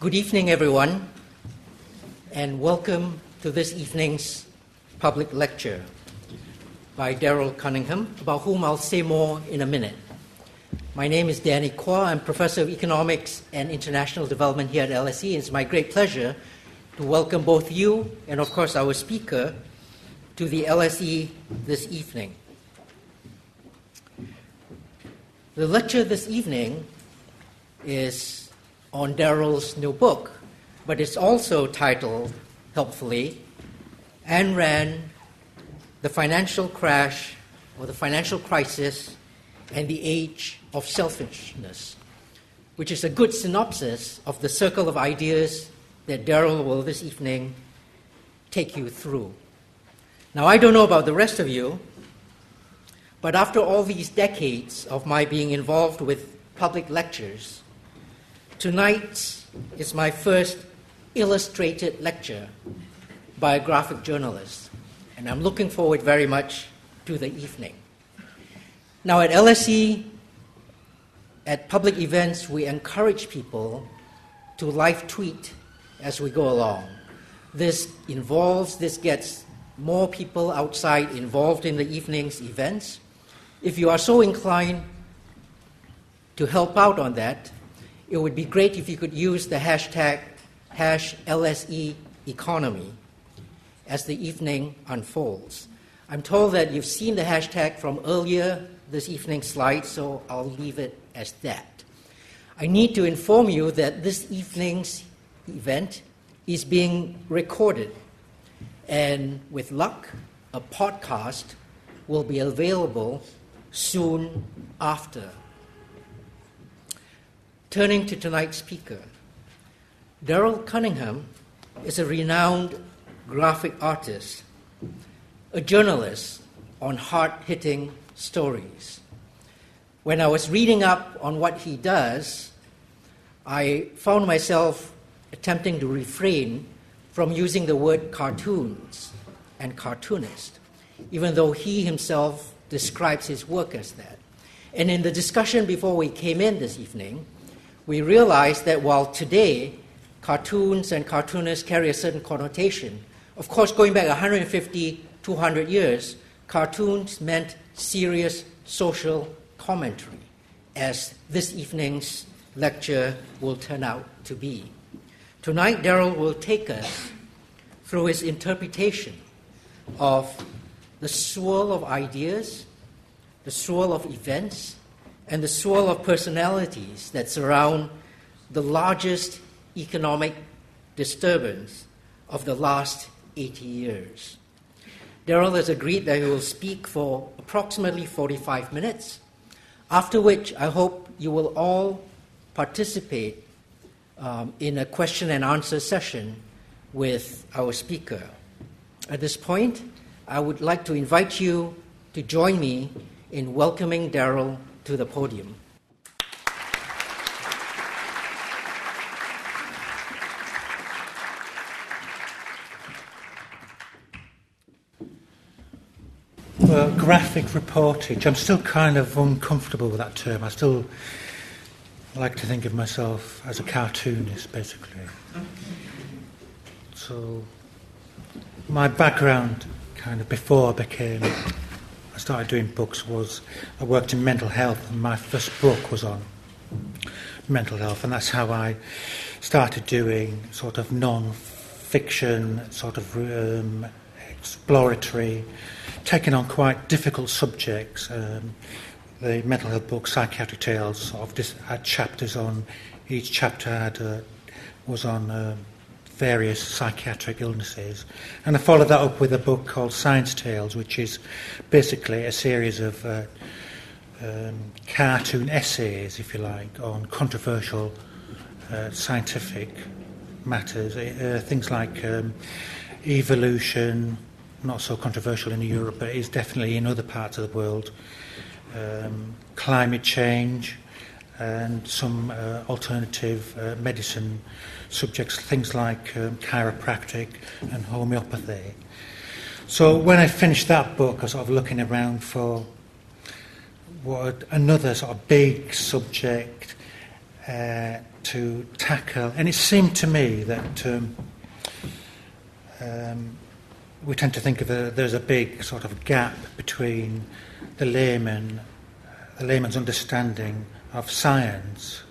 Good evening, everyone, and welcome to this evening's public lecture by Darryl Cunningham, about whom I'll say more in a minute. My name is Danny Quah. I'm Professor of Economics and International Development here at LSE. It's my great pleasure to welcome both you and, of course, our speaker to the LSE this evening. The lecture this evening is on Darryl's new book, but it's also titled, helpfully, Ayn Rand, The Financial Crash or the Financial Crisis and the Age of Selfishness, which is a good synopsis of the circle of ideas that Darryl will this evening take you through. Now, I don't know about the rest of you, but after all these decades of my being involved with public lectures, tonight is my first illustrated lecture by a graphic journalist, and I'm looking forward very much to the evening. Now, at LSE, at public events, we encourage people to live tweet as we go along. This involves, this gets more people outside involved in the evening's events. If you are so inclined to help out on that, it would be great if you could use the hashtag hash LSE economy as the evening unfolds. I'm told that you've seen the hashtag from earlier this evening's slide, so I'll leave it as that. I need to inform you that this evening's event is being recorded, and with luck, a podcast will be available soon after. Turning to tonight's speaker, Darryl Cunningham is a renowned graphic artist, a journalist on hard hitting stories. When I was reading up on what he does, I found myself attempting to refrain from using the word cartoons and cartoonist, even though he himself describes his work as that. And in the discussion before we came in this evening, we realize that while today cartoons and cartoonists carry a certain connotation, of course, going back 150, 200 years, cartoons meant serious social commentary, as this evening's lecture will turn out to be. Tonight, Darryl will take us through his interpretation of the swirl of ideas, the swirl of events, and the swirl of personalities that surround the largest economic disturbance of the last 80 years. Darryl has agreed that he will speak for approximately 45 minutes, after which I hope you will all participate um, in a question and answer session with our speaker. At this point, I would like to invite you to join me in welcoming Darryl to the podium. Well, graphic reportage. I'm still kind of uncomfortable with that term. I still like to think of myself as a cartoonist, basically. So, my background, kind of before I became, started doing books, was I worked in mental health, and my first book was on mental health, and that's how I started doing sort of non fiction, sort of um, exploratory, taking on quite difficult subjects. Um, the mental health book, Psychiatric Tales, sort of dis- had chapters on, each chapter had, uh, was on uh, various psychiatric illnesses. And I followed that up with a book called Science Tales, which is basically a series of uh, um, cartoon essays, if you like, on controversial uh, scientific matters. Uh, things like um, evolution, not so controversial in Europe, but is definitely in other parts of the world um, climate change and some uh, alternative uh, medicine subjects, things like um, chiropractic and homeopathy. So when I finished that book, I was sort of looking around for what another sort of big subject uh, to tackle, and it seemed to me that um, um, we tend to think of a, there's a big sort of gap between the layman, the layman's understanding of science,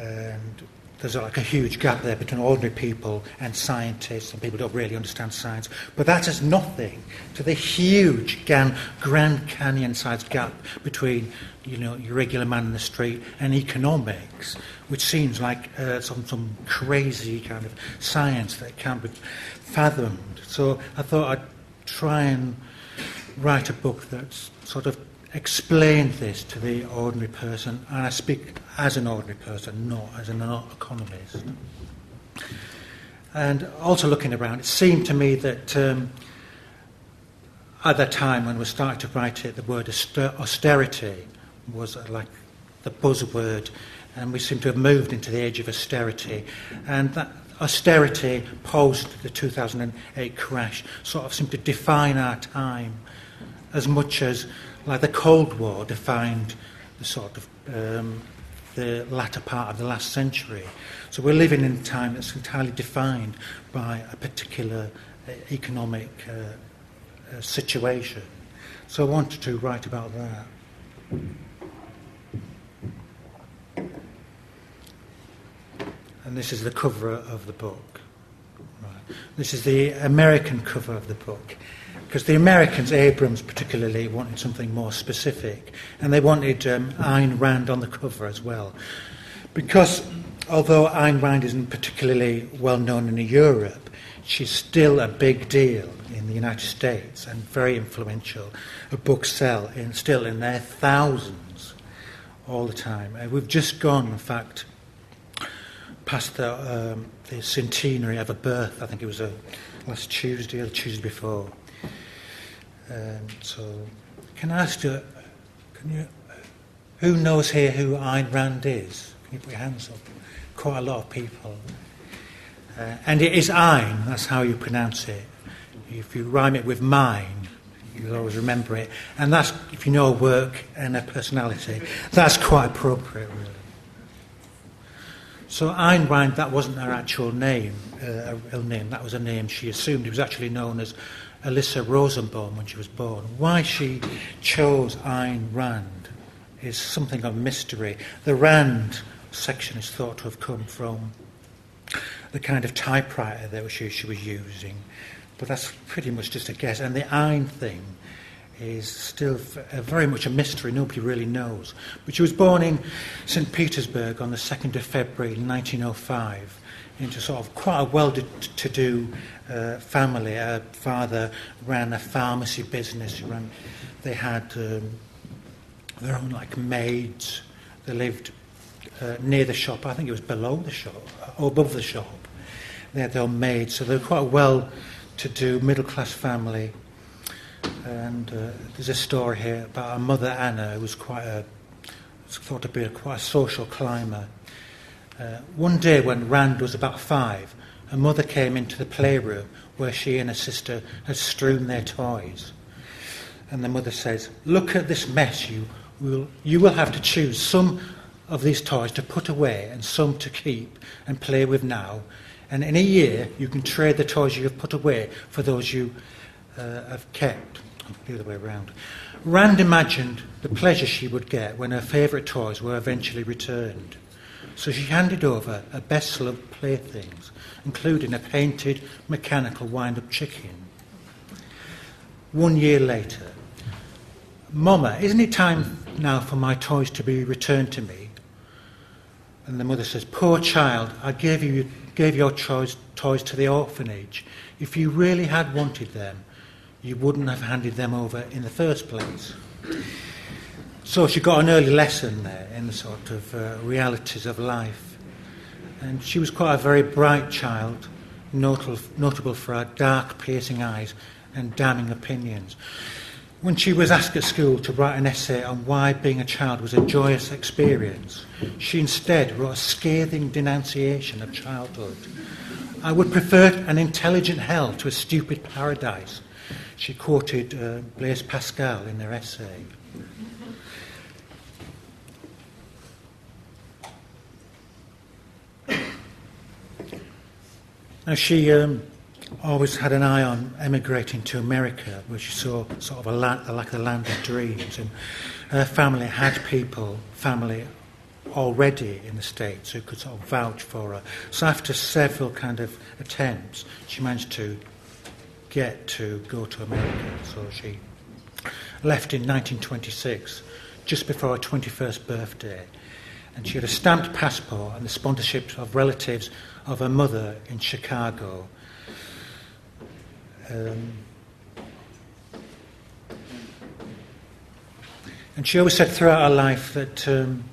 and there's like a huge gap there between ordinary people and scientists, and people don't really understand science. But that is nothing to the huge Grand Canyon-sized gap between, you know, your regular man in the street and economics, which seems like uh, some some crazy kind of science that can't be fathomed. So I thought I'd try and write a book that's sort of explained this to the ordinary person, and I speak as an ordinary person, not as an economist. And also looking around, it seemed to me that um, at that time when we started to write it, the word austerity was like the buzzword, and we seem to have moved into the age of austerity. And that austerity post the 2008 crash sort of seemed to define our time as much as like the Cold War defined the sort of um, the latter part of the last century. So we're living in a time that's entirely defined by a particular uh, economic uh, uh, situation. So I wanted to write about that. And this is the cover of the book. Right. This is the American cover of the book. Because the Americans, Abrams particularly, wanted something more specific. And they wanted um, Ayn Rand on the cover as well. Because although Ayn Rand isn't particularly well known in Europe, she's still a big deal in the United States and very influential. Her books sell in, still in their thousands all the time. And we've just gone, in fact, past the, um, the centenary of her birth. I think it was a, last Tuesday or Tuesday before. Um, so, can I ask you, can you, who knows here who Ayn Rand is? Can you put your hands up? Quite a lot of people. Uh, and it is Ayn, that's how you pronounce it. If you rhyme it with mine, you'll always remember it. And that's, if you know a work and a personality, that's quite appropriate, really. So Ayn Rand, that wasn't her actual name, uh, her real name. That was a name she assumed. It was actually known as Elissa Rosenbaum when she was born. Why she chose Ayn Rand is something of a mystery. The Rand section is thought to have come from the kind of typewriter that she, she was using, but that's pretty much just a guess. And the Ayn thing is still uh, very much a mystery. Nobody really knows. But she was born in St. Petersburg on the 2nd of February 1905 into sort of quite a well-to-do uh, family. Her father ran a pharmacy business. Ran, they had um, their own like maids. They lived uh, near the shop. I think it was below the shop or above the shop. They had their own maids, so they were quite a well-to-do middle-class family. And uh, there's a story here about a mother Anna, who was quite a thought to be a, quite a social climber. Uh, one day when Rand was about five, her mother came into the playroom where she and her sister had strewn their toys. And the mother says, Look at this mess. You will, you will have to choose some of these toys to put away and some to keep and play with now. And in a year, you can trade the toys you have put away for those you uh, have kept. The other way around. Rand imagined the pleasure she would get when her favourite toys were eventually returned. So she handed over a vessel of playthings, including a painted mechanical wind up chicken. One year later, Mama, isn't it time now for my toys to be returned to me? And the mother says, Poor child, I gave, you, gave your toys, toys to the orphanage. If you really had wanted them, you wouldn't have handed them over in the first place. So she got an early lesson there in the sort of uh, realities of life. And she was quite a very bright child, notable, notable for her dark, piercing eyes and damning opinions. When she was asked at school to write an essay on why being a child was a joyous experience, she instead wrote a scathing denunciation of childhood. I would prefer an intelligent hell to a stupid paradise. She quoted uh, Blaise Pascal in her essay. Now, she um, always had an eye on emigrating to America, where she saw sort of a like the land of dreams. And her family had people, family already in the States who could sort of vouch for her. So after several kind of attempts, she managed to get to go to America. So she left in 1926, just before her 21st birthday. And she had a stamped passport and the sponsorship of relatives of her mother in Chicago. Um, and she always said throughout her life that um,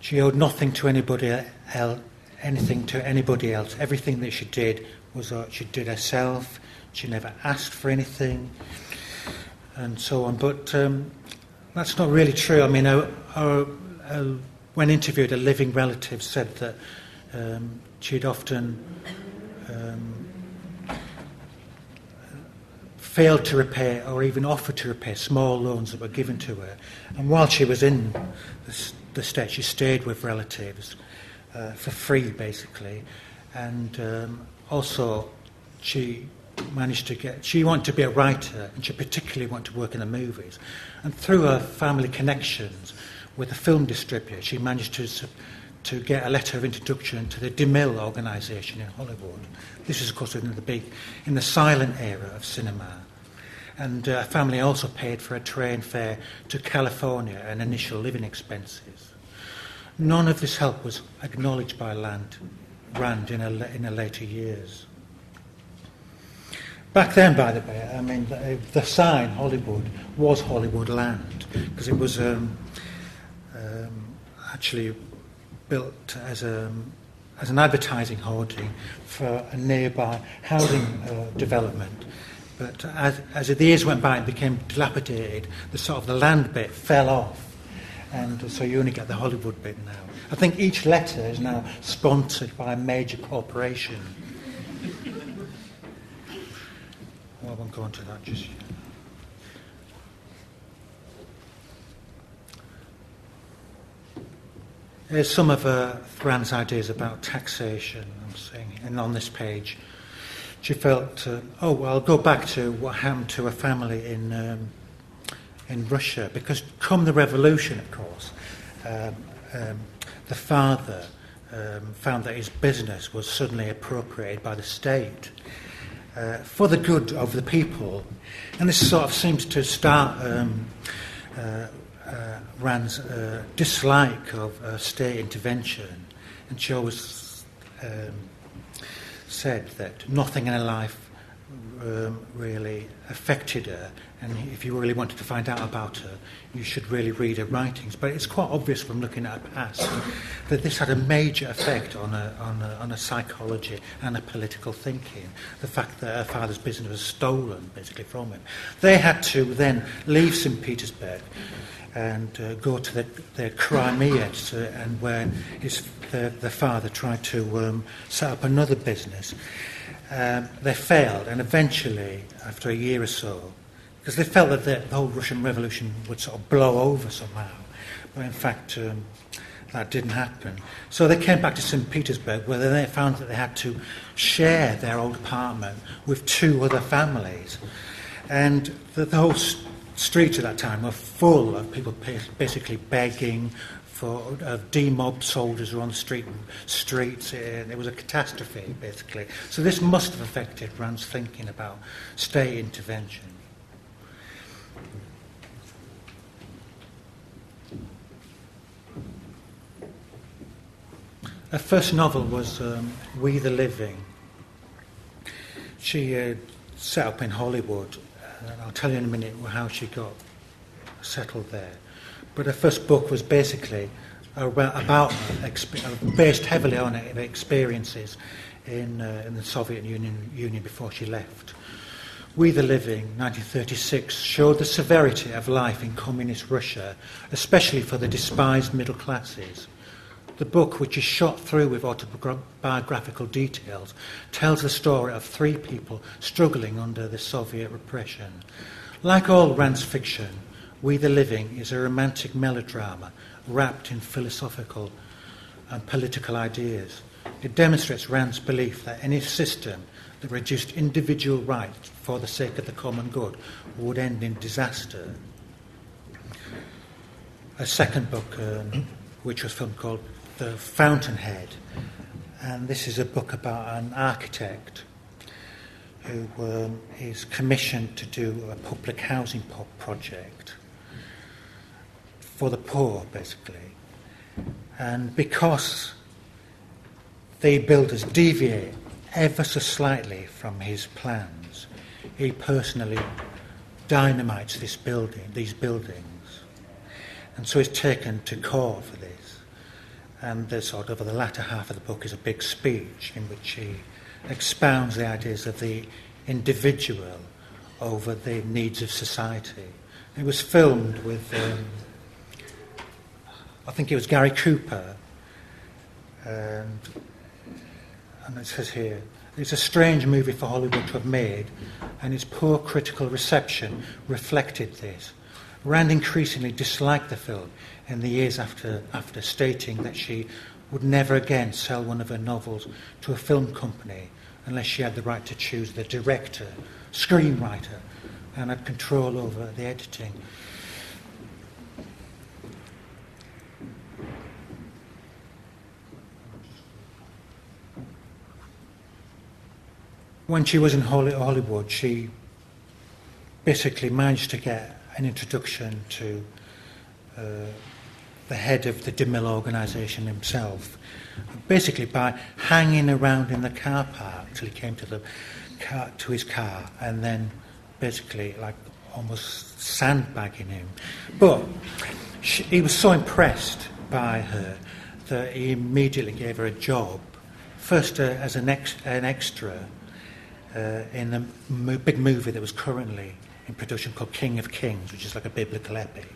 she owed nothing to anybody else, anything to anybody else. Everything that she did was uh, she did herself. She never asked for anything, and so on. But um, that's not really true. I mean, when interviewed, a living relative said that um, she'd often um, failed to repay or even offered to repay small loans that were given to her. And while she was in the, the state, she stayed with relatives uh, for free, basically. And um, also, she managed to get, she wanted to be a writer, and she particularly wanted to work in the movies. And through her family connections with the film distributor, she managed to to get a letter of introduction to the DeMille organisation in Hollywood. This is, of course, in the big, in the silent era of cinema. And uh, family also paid for a train fare to California and initial living expenses. None of this help was acknowledged by Land, Rand in, a, in her later years. Back then, by the way, I mean, the, the sign Hollywood was Hollywood Land because it was um, um, actually built as, a, as an advertising hoarding for a nearby housing uh, development. But as, as the years went by and became dilapidated, the sort of the land bit fell off. And so you only get the Hollywood bit now. I think each letter is now sponsored by a major corporation. well, I won't go that just yet. Here's some of uh, Rand's ideas about taxation. I'm saying, and on this page, she felt, uh, oh well, I'll go back to what happened to a family in um, in Russia because come the revolution, of course, um, um, the father um, found that his business was suddenly appropriated by the state. Uh, for the good of the people, and this sort of seems to start um, uh, uh, Rand's uh, dislike of uh, state intervention, and she always um, said that nothing in her life um, really affected her, and if you really wanted to find out about her, you should really read her writings. But it's quite obvious from looking at her past that this had a major effect on her, on her, on her psychology and her political thinking. The fact that her father's business was stolen, basically, from him. They had to then leave St. Petersburg and uh, go to the, the Crimea, to, and where his, the, the father tried to um, set up another business. Um, they failed, and eventually, after a year or so, because they felt that the, the, whole Russian Revolution would sort of blow over somehow, but in fact, um, that didn't happen. So they came back to St. Petersburg, where they found that they had to share their old apartment with two other families. And the, the whole streets at that time were full of people basically begging for uh, demobbed soldiers were on the street streets and it was a catastrophe basically. So this must have affected Rand's thinking about state intervention. Her first novel was um, We the Living. She uh, set up in Hollywood and I'll tell you in a minute how she got settled there. But her first book was basically about, based heavily on her experiences in, uh, in the Soviet Union, Union before she left. We the Living, 1936, showed the severity of life in communist Russia, especially for the despised middle classes. The book, which is shot through with autobiographical details, tells the story of three people struggling under the Soviet repression. Like all Rand's fiction, We the Living is a romantic melodrama wrapped in philosophical and political ideas. It demonstrates Rand's belief that any system that reduced individual rights for the sake of the common good would end in disaster. A second book, um, which was filmed called The Fountainhead, and this is a book about an architect who um, is commissioned to do a public housing project for the poor, basically. And because the builders deviate ever so slightly from his plans, he personally dynamites this building, these buildings. And so he's taken to court for this. And the sort of the latter half of the book is a big speech in which he expounds the ideas of the individual over the needs of society. It was filmed with, um, I think it was Gary Cooper, and, and it says here, it's a strange movie for Hollywood to have made, and its poor critical reception reflected this. Rand increasingly disliked the film in the years after, after stating that she would never again sell one of her novels to a film company unless she had the right to choose the director, screenwriter, and had control over the editing. When she was in Hollywood, she basically managed to get an introduction to the head of the DeMille organisation himself, basically by hanging around in the car park till he came to the car, to his car, and then basically like almost sandbagging him. But she, he was so impressed by her that he immediately gave her a job, first uh, as an, ex, an extra uh, in a mo- big movie that was currently in production called King of Kings, which is like a biblical epic.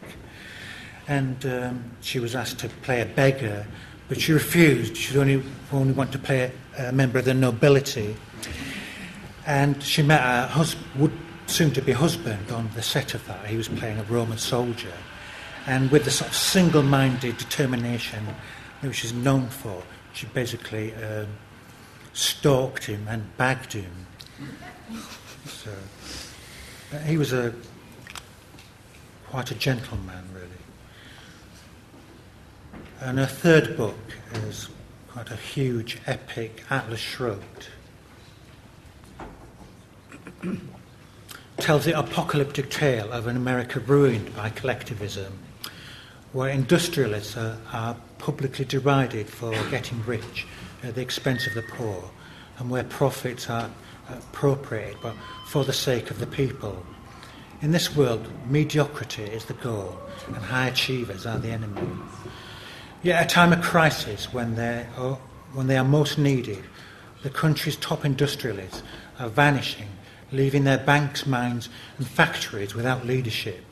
And um, she was asked to play a beggar, but she refused. She only, only wanted to play a, member of the nobility. And she met her hus- would soon to be husband on the set of that. He was playing a Roman soldier. And with the sort of single minded determination that she's known for, she basically um, stalked him and bagged him. So. He was a quite a gentleman. And her third book is quite a huge, epic, Atlas Shrugged. tells the apocalyptic tale of an America ruined by collectivism, where industrialists are, are publicly derided for getting rich at the expense of the poor, and where profits are appropriated, but for the sake of the people. In this world, mediocrity is the goal, and high achievers are the enemy. Yet, at a time of crisis, when, are, when they are most needed, the country's top industrialists are vanishing, leaving their banks, mines, and factories without leadership.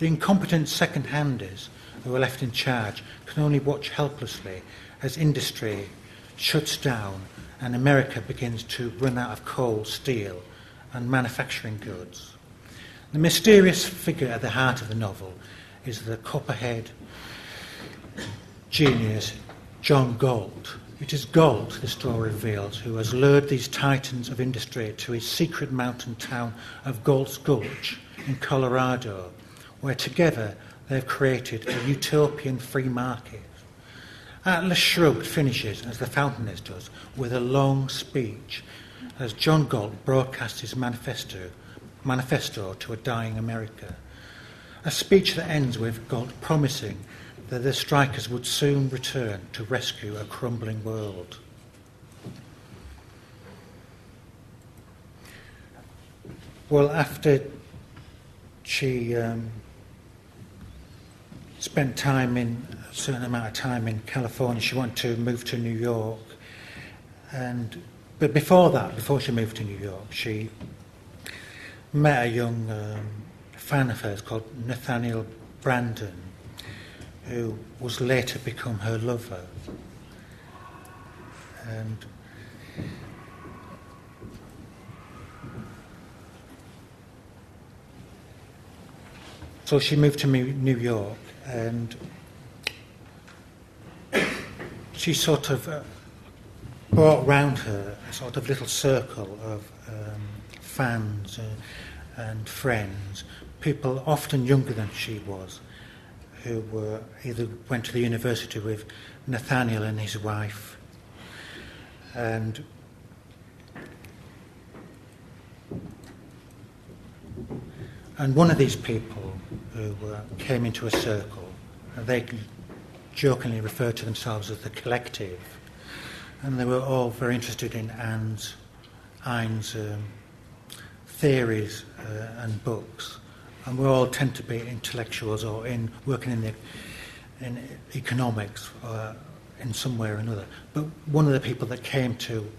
The incompetent second handers who are left in charge can only watch helplessly as industry shuts down and America begins to run out of coal, steel, and manufacturing goods. The mysterious figure at the heart of the novel is the copperhead genius John Galt. It is Galt, the story reveals, who has lured these titans of industry to his secret mountain town of Galt's Gulch in Colorado, where together they have created a utopian free market Atlas Shrugged finishes, as The Fountainhead does, with a long speech as John Galt broadcasts his manifesto, manifesto to a dying America. A speech that ends with Galt promising that the strikers would soon return to rescue a crumbling world. Well, after she um, spent time in a certain amount of time in California. She wanted to move to New York, and but before that, before she moved to New York, she met a young um, fan of hers called Nathaniel Branden, who was later become her lover, and. So she moved to New York, and she sort of uh, brought round her a sort of little circle of um, fans uh, and friends, people often younger than she was, who were either went to the university with Nathaniel and his wife, and and one of these people who uh, came into a circle, they jokingly referred to themselves as the collective, and they were all very interested in Anne's, Ayn's um, theories uh, and books, and we all tend to be intellectuals or in working in the in economics or in some way or another. But one of the people that came to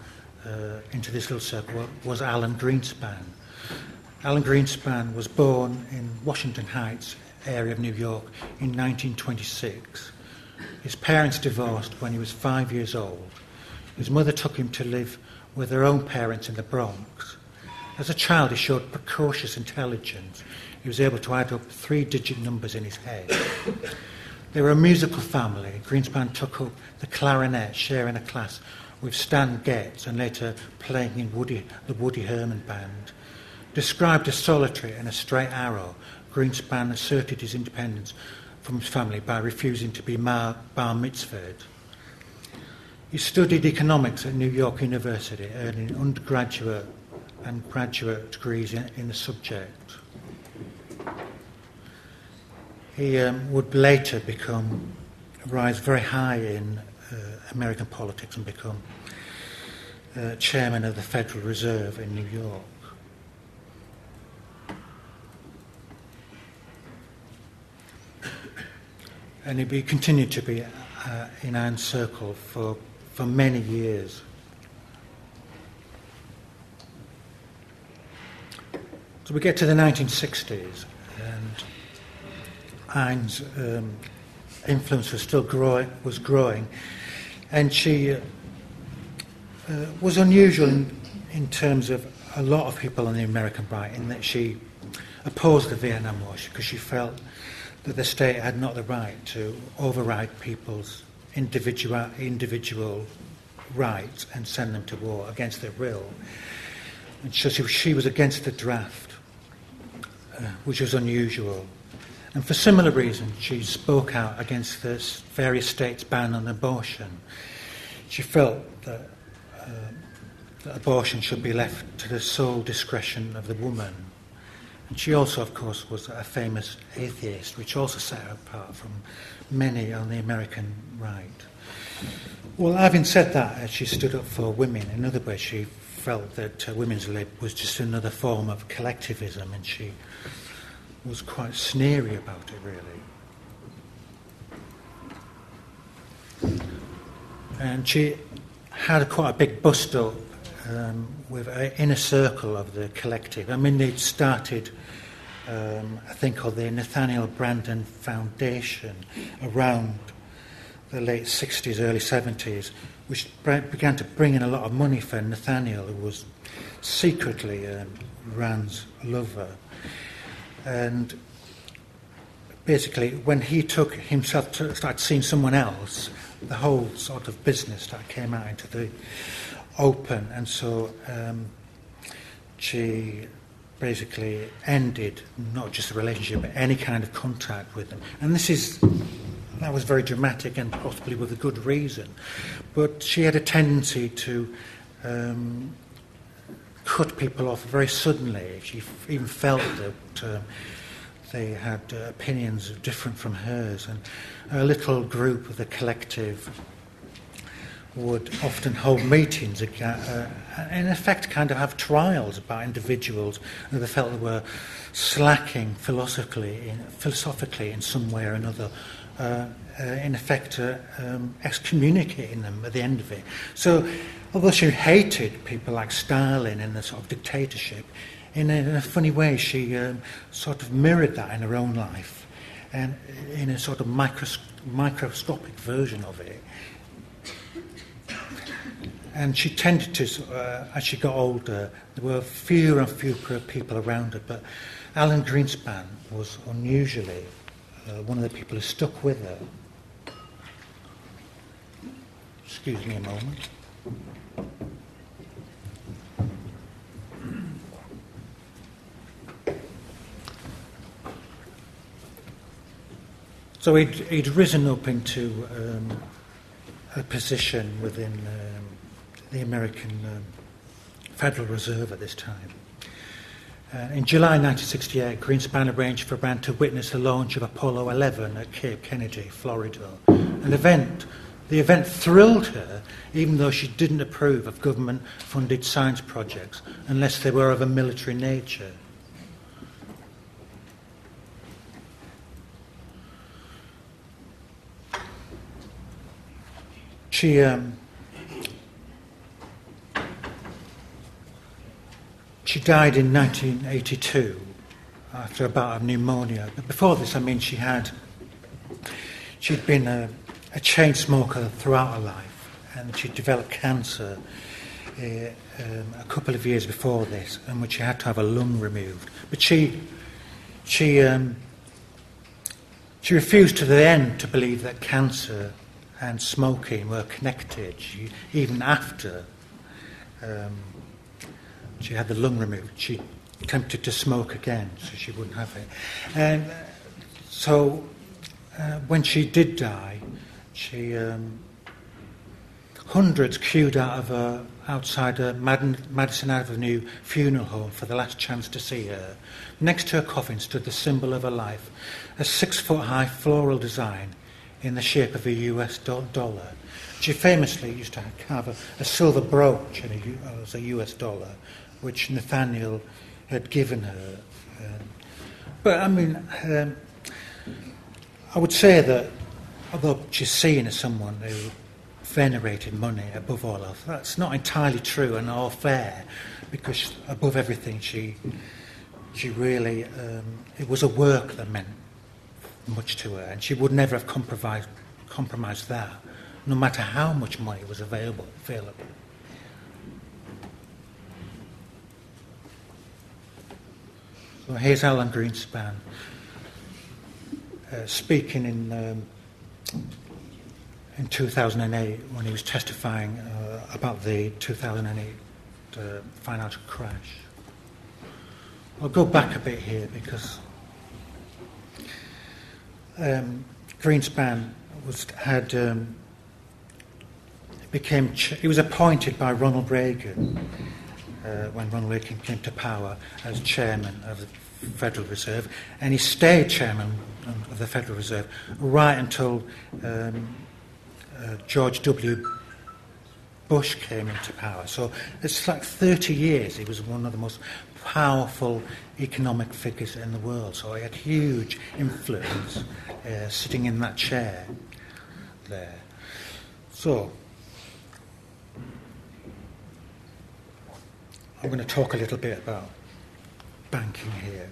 uh, into this little circle was Alan Greenspan. Alan Greenspan was born in Washington Heights area of New York in 1926. His parents divorced when he was five years old. His mother took him to live with her own parents in the Bronx. As a child, he showed precocious intelligence. He was able to add up three digit numbers in his head. They were a musical family. Greenspan took up the clarinet, sharing a class with Stan Getz and later playing in Woody, the Woody Herman Band. Described as solitary and a straight arrow, Greenspan asserted his independence from his family by refusing to be bar mitzvahed. He studied economics at New York University, earning undergraduate and graduate degrees in, in the subject. He um, would later become, rise very high in uh, American politics and become uh, chairman of the Federal Reserve in New York. And he continued to be uh, in Anne's circle for, for many years. So we get to the 1960s, and Anne's um, influence was still growing, was growing, and she uh, uh, was unusual in, in, terms of a lot of people on the American right, in that she opposed the Vietnam War because she felt that the state had not the right to override people's individual individual rights and send them to war against their will. And so she was against the draft uh, which was unusual. And for similar reasons, she spoke out against the various states' ban on abortion. She felt that, uh, that abortion should be left to the sole discretion of the woman. And she also, of course, was a famous atheist, which also set her apart from many on the American right. Well, having said that, she stood up for women. In other words, she felt that uh, women's lib was just another form of collectivism, and she was quite sneery about it, really. And she had quite a big bust up um, with an inner circle of the collective. I mean, they'd started um, a thing called the Nathaniel Branden Foundation around the late 60s, early 70s, which began to bring in a lot of money for Nathaniel, who was secretly um, Rand's lover. And basically, when he took himself to start seeing someone else, the whole sort of business that came out into the open. And so um, she basically ended not just the relationship, but any kind of contact with them. And this is that was very dramatic and possibly with a good reason. But she had a tendency to um, cut people off very suddenly. She even felt uh, they had uh, opinions different from hers. And a little group of the collective would often hold meetings, uh, in effect, kind of have trials about individuals that they felt they were slacking philosophically in, philosophically in some way or another. Uh, uh, in effect, uh, um, excommunicating them at the end of it. So although she hated people like Stalin and the sort of dictatorship, in a, in a funny way, she um, sort of mirrored that in her own life, and in a sort of micros- microscopic version of it. And she tended to, uh, as she got older, there were fewer and fewer people around her, but Alan Greenspan was unusually uh, one of the people who stuck with her. Excuse me a moment. So he'd, he'd risen up into um, a position within um, the American um, Federal Reserve at this time. Uh, in July 1968, Greenspan arranged for Rand to witness the launch of Apollo 11 at Cape Kennedy, Florida. An event, the event thrilled her, even though she didn't approve of government funded science projects unless they were of a military nature. She, um, she died in 1982 after a bout of pneumonia. But before this, I mean, she had she'd been a, a chain smoker throughout her life, and she developed cancer uh, um, a couple of years before this, and which she had to have a lung removed. But she she um, she refused to the end to believe that cancer and smoking were connected, she, even after um, she had the lung removed. She attempted to smoke again, so she wouldn't have it. And uh, so uh, when she did die, she um, hundreds queued out of her outside a Madison Avenue funeral home for the last chance to see her. Next to her coffin stood the symbol of her life, a six foot high floral design in the shape of a US dollar. She famously used to have a, a silver brooch in a, as a US dollar, which Nathaniel had given her. Um, but I mean, um, I would say that although she's seen as someone who venerated money above all else, that's not entirely true and all fair, because above everything, she she really um, it was a work that meant much to her, and she would never have compromised, compromised that, no matter how much money was available. available. So here's Alan Greenspan uh, speaking in um, in 2008 when he was testifying uh, about the 2008 uh, financial crash. I'll go back a bit here because um, Greenspan was had um, became ch- he was appointed by Ronald Reagan uh, when Ronald Reagan came to power as chairman of the Federal Reserve, and he stayed chairman of the Federal Reserve right until um, uh, George W. Bush came into power. So it's like 30 years. He was one of the most powerful economic figures in the world. So he had huge influence uh, sitting in that chair there. So I'm going to talk a little bit about banking here.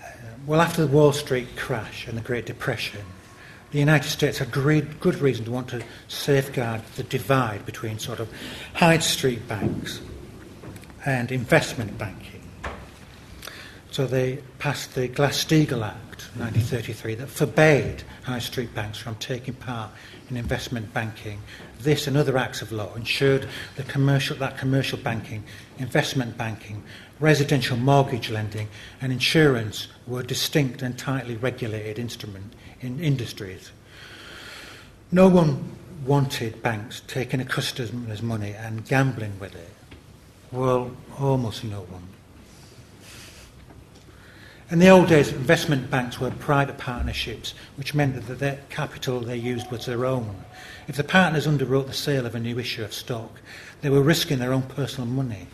Uh, well, after the Wall Street crash and the Great Depression, the United States had great, good reason to want to safeguard the divide between sort of high street banks and investment banking. So they passed the Glass-Steagall Act, 1933, that forbade high street banks from taking part in investment banking. This and other acts of law ensured the commercial, that commercial banking, investment banking, residential mortgage lending, and insurance were distinct and tightly regulated instrument in industries. No one wanted banks taking a customer's money and gambling with it. Well, almost no one. In the old days, investment banks were private partnerships, which meant that the capital they used was their own. If the partners underwrote the sale of a new issue of stock, they were risking their own personal money.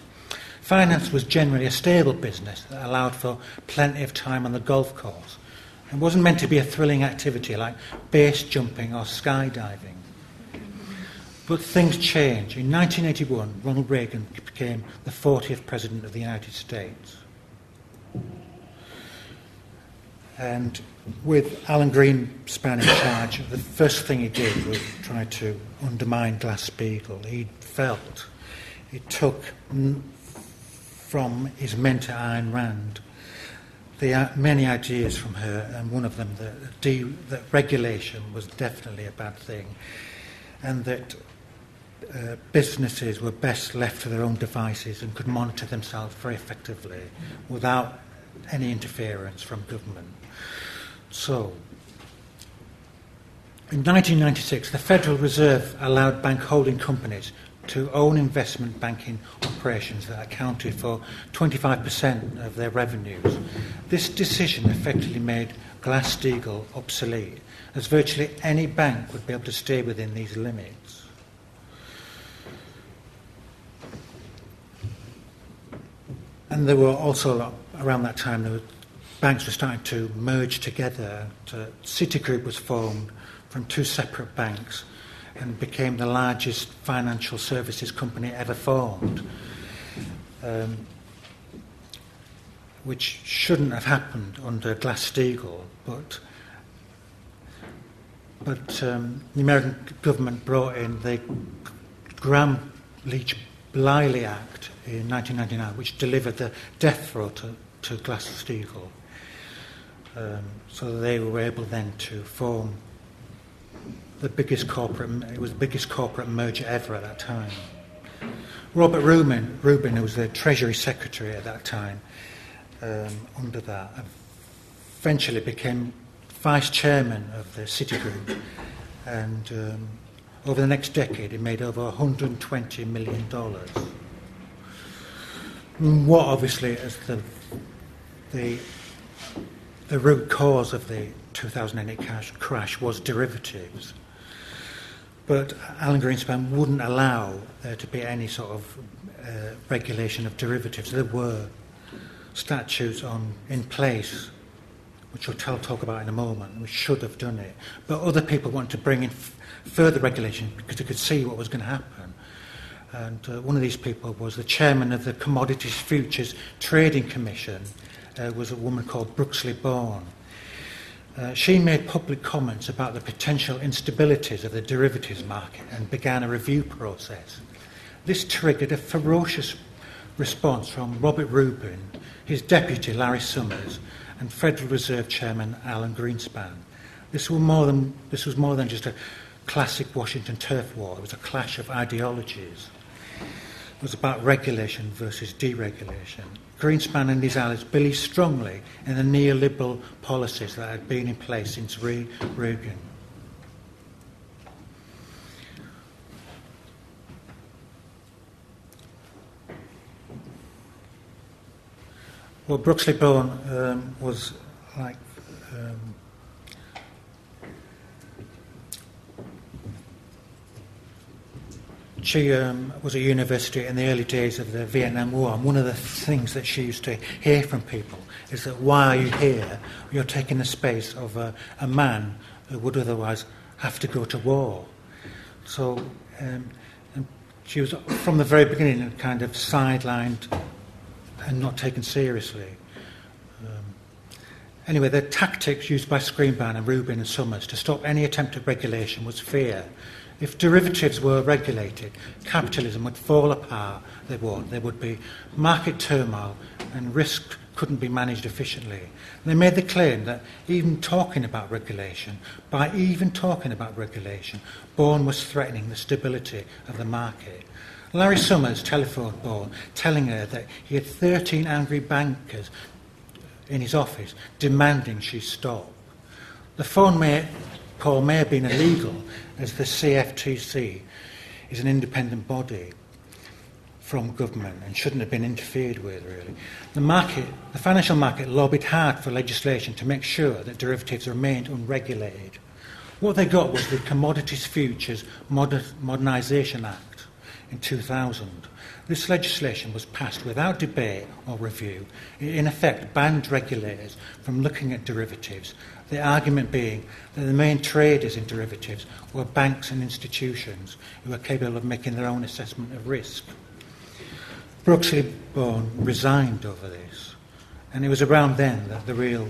Finance was generally a stable business that allowed for plenty of time on the golf course. It wasn't meant to be a thrilling activity like base jumping or skydiving. But things change. In 1981, Ronald Reagan became the 40th President of the United States. And with Alan Greenspan in charge, the first thing he did was try to undermine Glass-Steagall. He felt it took from his mentor Ayn Rand the many ideas from her, and one of them that, de- that regulation was definitely a bad thing, and that uh, businesses were best left to their own devices and could monitor themselves very effectively without any interference from government. So, In 1996, the Federal Reserve allowed bank holding companies to own investment banking operations that accounted for 25% of their revenues. This decision effectively made Glass-Steagall obsolete, as virtually any bank would be able to stay within these limits. And there were also, around that time, there were, banks were starting to merge together. Citigroup was formed from two separate banks and became the largest financial services company ever formed, um, which shouldn't have happened under Glass-Steagall, but but um, the American government brought in the Gramm Leach Bliley Act in 1999, which delivered the death throw to, to Glass-Steagall. Um, so they were able then to form the biggest corporate, it was the biggest corporate merger ever at that time. Robert Rubin, Rubin who was the Treasury Secretary at that time, um, under that, eventually became vice chairman of the Citigroup. And um, over the next decade, he made over $120 million. What obviously is the, the, the root cause of the 2008 crash was derivatives. But Alan Greenspan wouldn't allow there to be any sort of uh, regulation of derivatives. There were statutes on in place, which I'll tell, talk about in a moment. We should have done it, but other people wanted to bring in f- further regulation because they could see what was going to happen. And uh, one of these people was the chairman of the Commodities Futures Trading Commission, uh, was a woman called Brooksley Born. Uh, she made public comments about the potential instabilities of the derivatives market and began a review process. This triggered a ferocious response from Robert Rubin, his deputy Larry Summers, and Federal Reserve Chairman Alan Greenspan. This was more than, this was more than just a classic Washington turf war, it was a clash of ideologies. It was about regulation versus deregulation. Greenspan and his allies believed strongly in the neoliberal policies that had been in place since Reagan. Well, Brooksley Born um, was like um, She um, was at university in the early days of the Vietnam War, and one of the things that she used to hear from people is that why are you here? You're taking the space of a, a man who would otherwise have to go to war. So um, she was, from the very beginning, kind of sidelined and not taken seriously. Um, anyway, the tactics used by Greenspan and Rubin and Summers to stop any attempt at regulation was fear. If derivatives were regulated, capitalism would fall apart. They would. There would be market turmoil and risk couldn't be managed efficiently. They made the claim that even talking about regulation, by even talking about regulation, Born was threatening the stability of the market. Larry Summers telephoned Born, telling her that he had 13 angry bankers in his office demanding she stop. The phone may, call may have been illegal, as the CFTC is an independent body from government and shouldn't have been interfered with, really. The market, the financial market lobbied hard for legislation to make sure that derivatives remained unregulated. What they got was the Commodities Futures Modernisation Act in 2000. This legislation was passed without debate or review. It, in effect, banned regulators from looking at derivatives the argument being that the main traders in derivatives were banks and institutions who were capable of making their own assessment of risk. Brooksley Born resigned over this, and it was around then that the real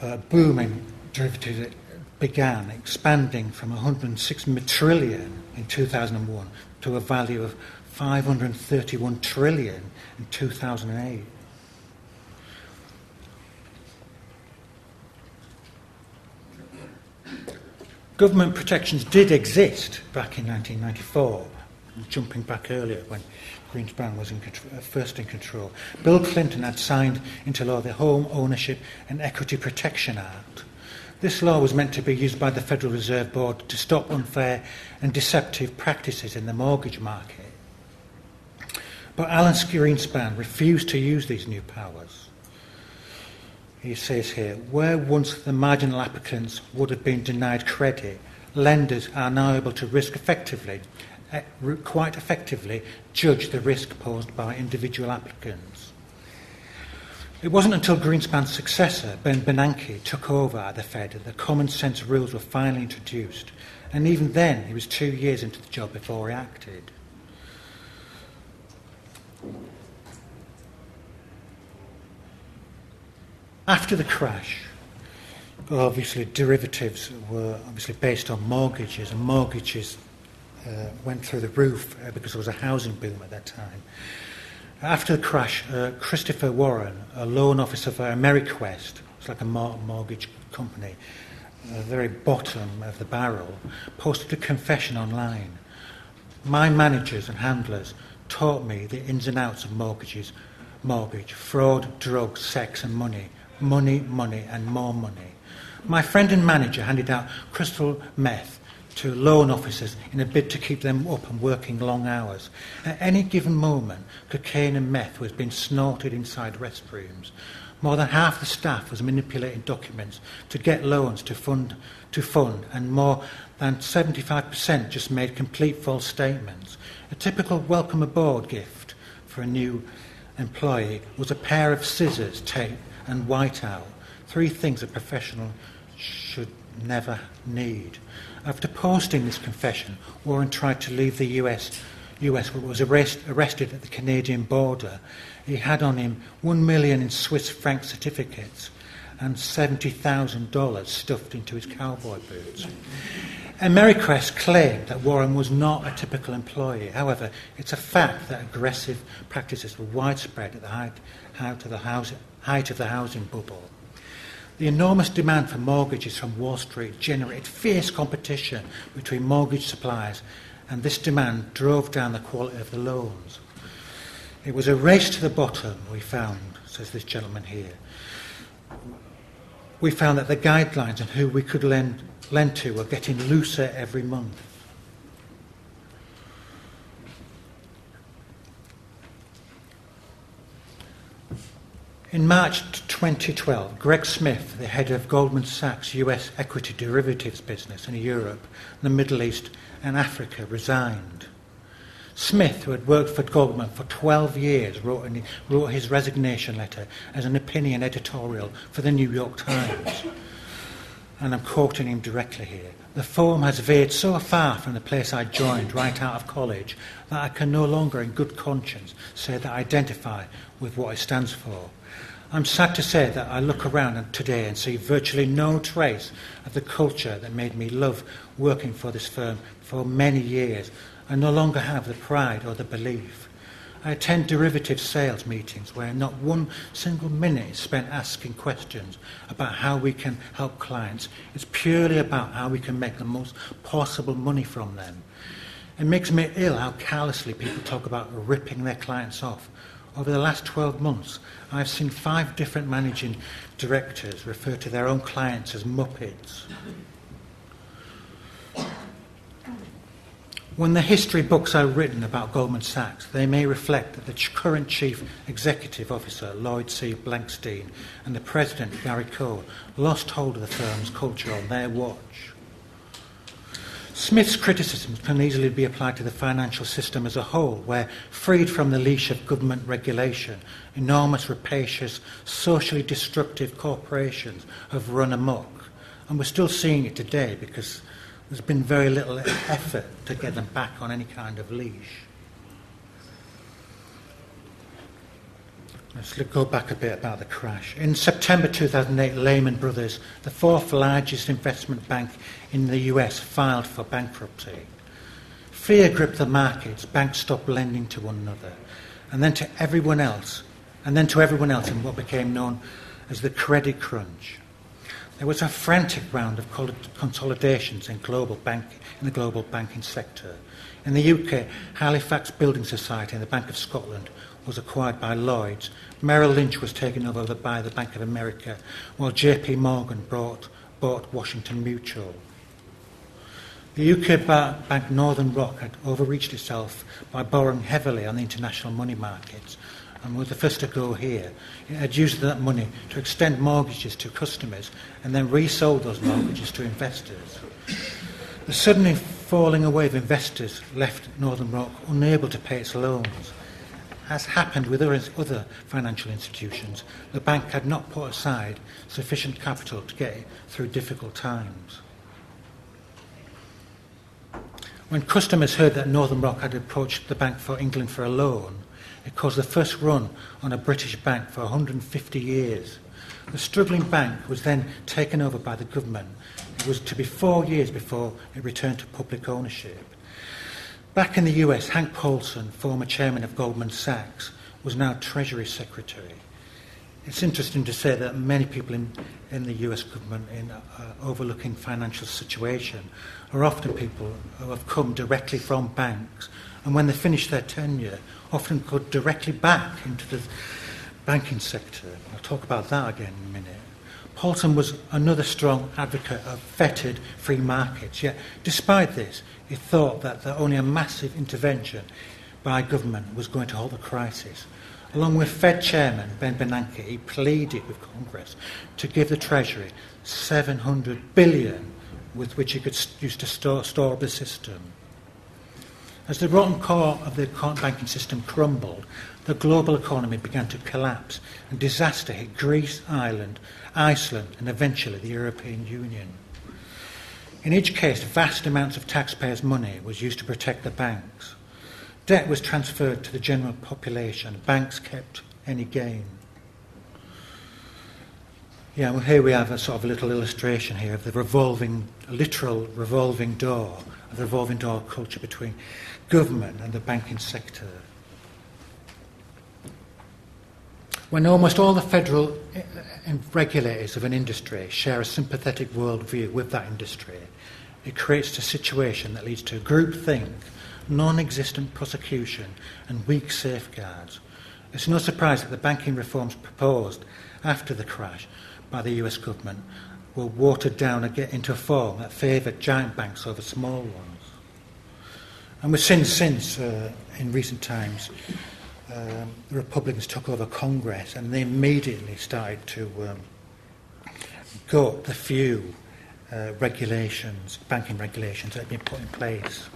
uh, boom in derivatives began, expanding from 106 trillion in 2001 to a value of 531 trillion in 2008. Government protections did exist back in 1994, jumping back earlier when Greenspan was in control, uh, first in control. Bill Clinton had signed into law the Home Ownership and Equity Protection Act. This law was meant to be used by the Federal Reserve Board to stop unfair and deceptive practices in the mortgage market. But Alan Greenspan refused to use these new powers. He says here, where once the marginal applicants would have been denied credit, lenders are now able to risk effectively, eh, quite effectively, judge the risk posed by individual applicants. It wasn't until Greenspan's successor, Ben Bernanke, took over at the Fed that the common sense rules were finally introduced. And even then, he was two years into the job before he acted. After the crash, obviously derivatives were obviously based on mortgages, and mortgages uh, went through the roof uh, because there was a housing boom at that time. After the crash, uh, Christopher Warren, a loan officer for Ameriquest, it's like a mortgage company, the very bottom of the barrel, posted a confession online. My managers and handlers taught me the ins and outs of mortgages, mortgage, fraud, drugs, sex, and money money, money, and more money. My friend and manager handed out crystal meth to loan officers in a bid to keep them up and working long hours. At any given moment, cocaine and meth was being snorted inside restrooms. More than half the staff was manipulating documents to get loans to fund, to fund, and more than 75% just made complete false statements. A typical welcome aboard gift for a new employee was a pair of scissors taped and Wite-Out. Three things a professional should never need. After posting this confession, Warren tried to leave the US, US was arrest, arrested at the Canadian border. He had on him one million in Swiss franc certificates and $70,000 stuffed into his cowboy boots. Ameriquest claimed that Warren was not a typical employee. However, it's a fact that aggressive practices were widespread at the height, height of the housing, height of the housing bubble. The enormous demand for mortgages from Wall Street generated fierce competition between mortgage suppliers, and this demand drove down the quality of the loans. It was a race to the bottom, we found, says this gentleman here. We found that the guidelines on who we could lend, lend to were getting looser every month. In March 2012, Greg Smith, the head of Goldman Sachs US equity derivatives business in Europe, the Middle East, and Africa, resigned. Smith, who had worked for Goldman for 12 years, wrote, in, wrote his resignation letter as an opinion editorial for the New York Times. And I'm quoting him directly here. The firm has veered so far from the place I joined right out of college that I can no longer, in good conscience, say that I identify with what it stands for. I'm sad to say that I look around today and see virtually no trace of the culture that made me love working for this firm for many years. I no longer have the pride or the belief. I attend derivative sales meetings where not one single minute is spent asking questions about how we can help clients. It's purely about how we can make the most possible money from them. It makes me ill how callously people talk about ripping their clients off over the last 12 months, I've seen five different managing directors refer to their own clients as Muppets. When the history books are written about Goldman Sachs, they may reflect that the current chief executive officer, Lloyd C. Blankfein, and the president, Gary Cohn, lost hold of the firm's culture on their watch. Smith's criticisms can easily be applied to the financial system as a whole, where, freed from the leash of government regulation, enormous, rapacious, socially destructive corporations have run amok. And we're still seeing it today because there's been very little effort to get them back on any kind of leash. Let's go back a bit about the crash. In September 2008, Lehman Brothers, the fourth largest investment bank in the US, filed for bankruptcy. Fear gripped the markets. Banks stopped lending to one another, and then to everyone else, and then to everyone else in what became known as the credit crunch. There was a frantic round of consolidations in, global bank, in the global banking sector. In the UK, Halifax Building Society and the Bank of Scotland was acquired by Lloyds, Merrill Lynch was taken over by the Bank of America, while JP Morgan bought, bought Washington Mutual. The UK bank Northern Rock had overreached itself by borrowing heavily on the international money markets and was the first to go here. It had used that money to extend mortgages to customers and then resold those mortgages to investors. The suddenly falling away of investors left Northern Rock unable to pay its loans. As happened with other financial institutions, the bank had not put aside sufficient capital to get through difficult times. When customers heard that Northern Rock had approached the Bank for England for a loan, it caused the first run on a British bank for 150 years. The struggling bank was then taken over by the government. It was to be four years before it returned to public ownership. Back in the US, Hank Paulson, former chairman of Goldman Sachs, was now Treasury Secretary. It's interesting to say that many people in, in the US government in uh, overlooking financial situation are often people who have come directly from banks and when they finish their tenure often go directly back into the banking sector. I'll talk about that again in a minute. Paulson was another strong advocate of fettered free markets, yet despite this, he thought that only a massive intervention by government was going to halt the crisis. Along with Fed Chairman Ben Bernanke, he pleaded with Congress to give the Treasury 700 billion with which he could use to store, store the system. As the rotten core of the banking system crumbled, the global economy began to collapse and disaster hit Greece, Ireland, Iceland, and eventually the European Union. In each case, vast amounts of taxpayers' money was used to protect the banks. Debt was transferred to the general population. Banks kept any gain. Yeah, well, here we have a sort of a little illustration here of the revolving, literal revolving door, of the revolving door culture between government and the banking sector. When almost all the federal eh, eh, regulators of an industry share a sympathetic worldview with that industry, it creates a situation that leads to groupthink, non existent prosecution, and weak safeguards. It's no surprise that the banking reforms proposed after the crash by the US government were watered down get into a form that favoured giant banks over small ones. And we've seen since, uh, in recent times, um, the Republicans took over Congress and they immediately started to um, gut the few uh, regulations, banking regulations that had been put in place.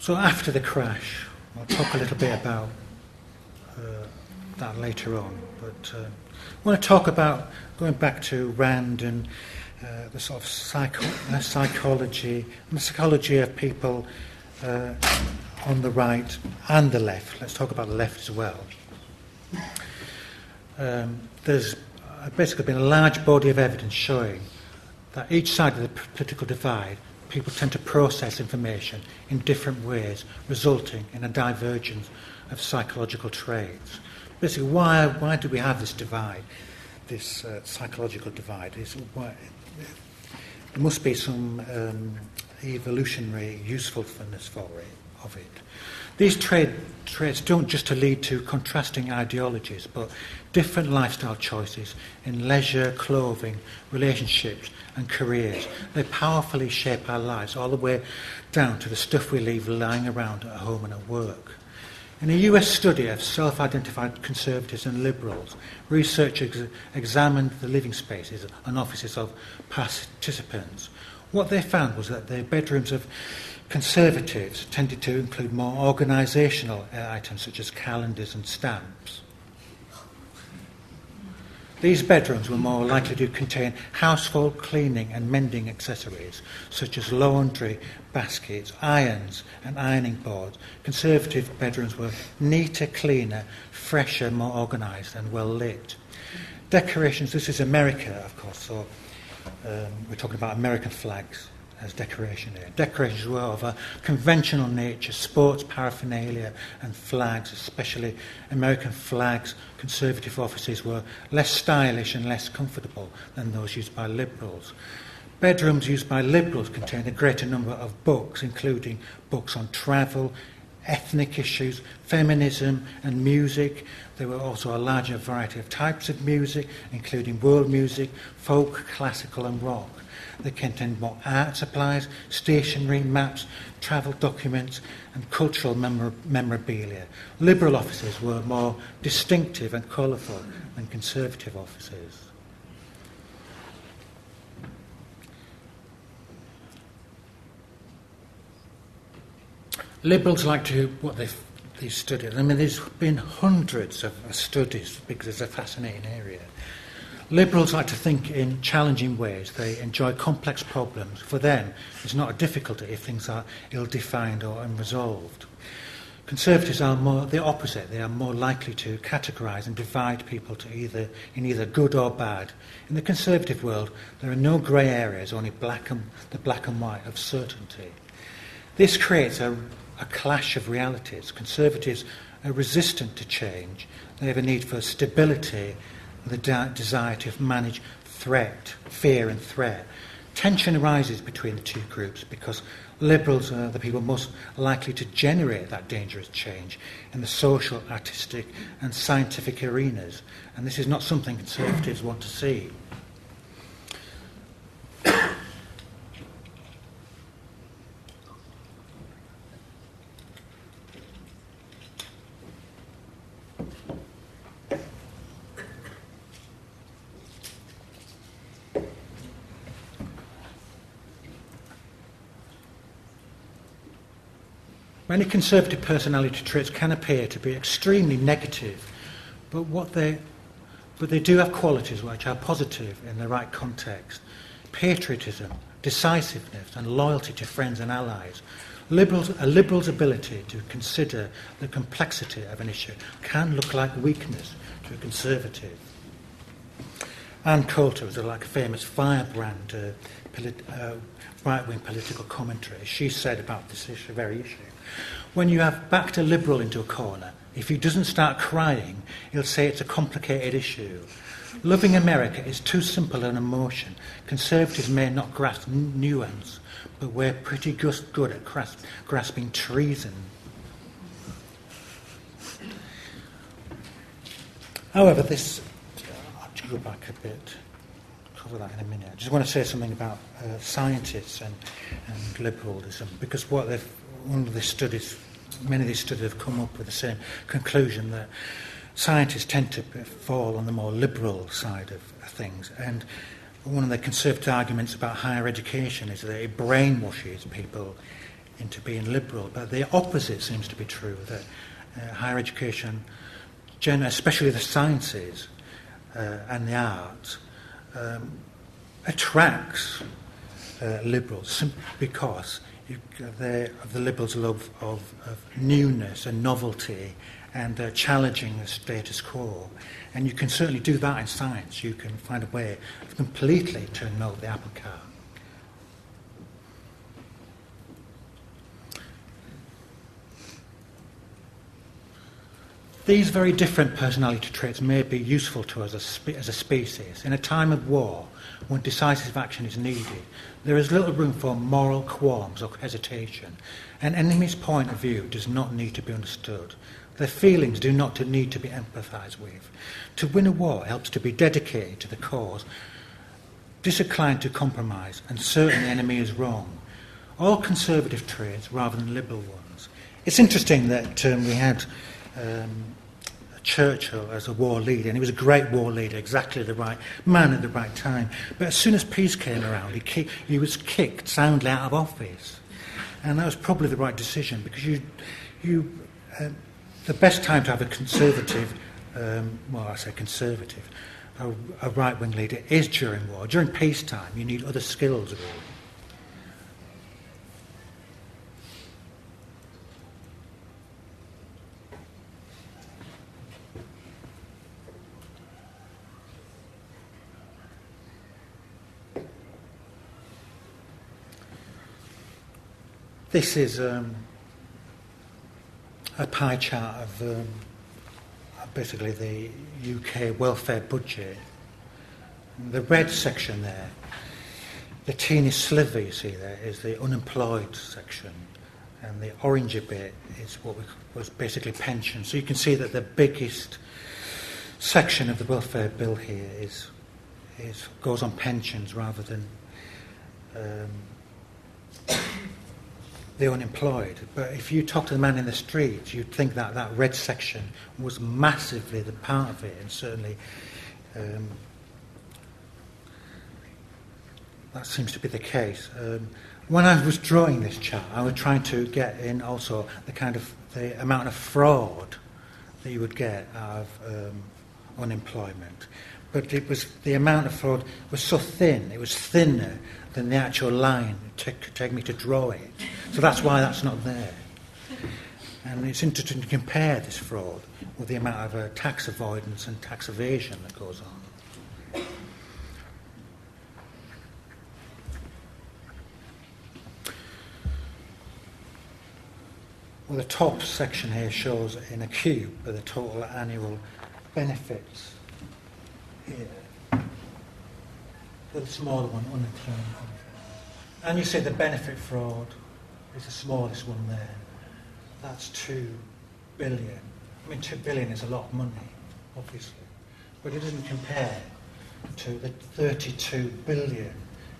So after the crash, I'll talk a little bit about that later on. But uh, I want to talk about going back to Rand and uh, the sort of psycho- uh, psychology and the psychology of people uh, on the right and the left. Let's talk about the left as well. Um, there's basically been a large body of evidence showing that each side of the political divide people tend to process information in different ways, resulting in a divergence of psychological traits. Basically, why, why do we have this divide, this uh, psychological divide? Why, there must be some um, evolutionary usefulness for it, of it. These trade, traits don't just lead to contrasting ideologies, but different lifestyle choices in leisure, clothing, relationships, and careers. They powerfully shape our lives all the way down to the stuff we leave lying around at home and at work. In a US study of self identified conservatives and liberals, researchers examined the living spaces and offices of participants. What they found was that the bedrooms of conservatives tended to include more organisational uh, items such as calendars and stamps. These bedrooms were more likely to contain household cleaning and mending accessories, such as laundry, baskets, irons, and ironing boards. Conservative bedrooms were neater, cleaner, fresher, more organised, and well lit. Decorations, this is America, of course, so um, we're talking about American flags as decoration here. Decorations were of a conventional nature, sports paraphernalia and flags, especially American flags, conservative offices were less stylish and less comfortable than those used by liberals. Bedrooms used by Liberals contained a greater number of books, including books on travel, ethnic issues, feminism, and music. There were also a larger variety of types of music, including world music, folk, classical, and rock. They contained more art supplies, stationery, maps, travel documents, and cultural memor- memorabilia. Liberal offices were more distinctive and colourful than Conservative offices. Liberals like to what they've studied. I mean, there's been hundreds of studies because it's a fascinating area. Liberals like to think in challenging ways. They enjoy complex problems. For them, it's not a difficulty if things are ill defined or unresolved. Conservatives are more the opposite. They are more likely to categorise and divide people to either in either good or bad. In the conservative world, there are no grey areas, only black and, the black and white of certainty. This creates a, a clash of realities. Conservatives are resistant to change. They have a need for stability the de- desire to manage threat, fear, and threat. Tension arises between the two groups because liberals are the people most likely to generate that dangerous change in the social, artistic, and scientific arenas. And this is not something conservatives want to see. Many conservative personality traits can appear to be extremely negative, but what they but they do have qualities which are positive in the right context. Patriotism, decisiveness, and loyalty to friends and allies. Liberals, a liberal's ability to consider the complexity of an issue can look like weakness to a conservative. Ann Coulter was like a famous firebrand uh, polit- uh, right wing political commentary. She said about this issue, very issue when you have backed a liberal into a corner, if he doesn't start crying, he'll say it's a complicated issue. Loving America is too simple an emotion. Conservatives may not grasp nuance, but we're pretty good at grasp, grasping treason. However, this. I'll go back a bit, cover that in a minute. I just want to say something about uh, scientists and, and liberalism, because what they've one of the studies, many of these studies have come up with the same conclusion that scientists tend to fall on the more liberal side of things. And one of the conservative arguments about higher education is that it brainwashes people into being liberal. But the opposite seems to be true, that uh, higher education, especially the sciences uh, and the arts, um, attracts uh, liberals because the, of the Liberals' love of, of newness and novelty and uh, challenging the status quo. And you can certainly do that in science. You can find a way of completely turning over the apple cart. These very different personality traits may be useful to us as, spe- as a species. In a time of war, when decisive action is needed, there is little room for moral qualms or hesitation. An enemy's point of view does not need to be understood. Their feelings do not need to be empathised with. To win a war helps to be dedicated to the cause, disinclined to compromise, and certain the enemy is wrong. All conservative traits rather than liberal ones. It's interesting that um, we had um, Churchill as a war leader, and he was a great war leader, exactly the right man at the right time. But as soon as peace came around, he, ki- he was kicked soundly out of office. And that was probably the right decision because you, you, uh, the best time to have a conservative, um, well, I say conservative, a, a right wing leader is during war. During peacetime, you need other skills. This is um, a pie chart of um, basically the UK welfare budget. The red section there the teeny sliver you see there is the unemployed section, and the orangey bit is what was basically pension. So you can see that the biggest section of the welfare bill here is, is goes on pensions rather than um, the unemployed. But if you talk to the man in the street, you'd think that that red section was massively the part of it, and certainly um, that seems to be the case. Um, when I was drawing this chart, I was trying to get in also the kind of the amount of fraud that you would get out of um, unemployment. But it was the amount of fraud was so thin; it was thinner than the actual line it take me to draw it. So that's why that's not there. And it's interesting to compare this fraud with the amount of uh, tax avoidance and tax evasion that goes on. Well, the top section here shows in a cube the total annual benefits here. The smaller one, And you see the benefit fraud is the smallest one there. That's two billion. I mean, two billion is a lot of money, obviously, but it doesn't compare to the 32 billion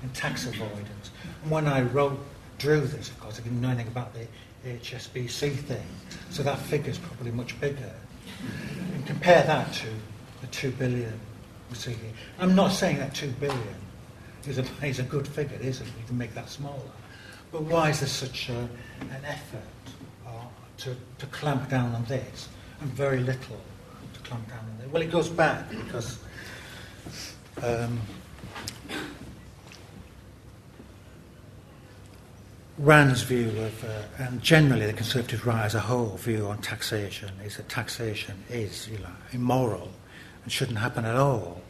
in tax avoidance. And when I wrote, drew this, of course, I didn't know anything about the HSBC thing. So that figure is probably much bigger. And compare that to the 2 billion here. I'm not saying that 2 billion is a, is a good figure, is it? We can make that smaller. But why is there such a, an effort uh, to, to clamp down on this and very little to clamp down on this? Well, it goes back because um, Rand's view of, uh, and generally the Conservative right as a whole view on taxation is that taxation is you know, immoral and shouldn't happen at all.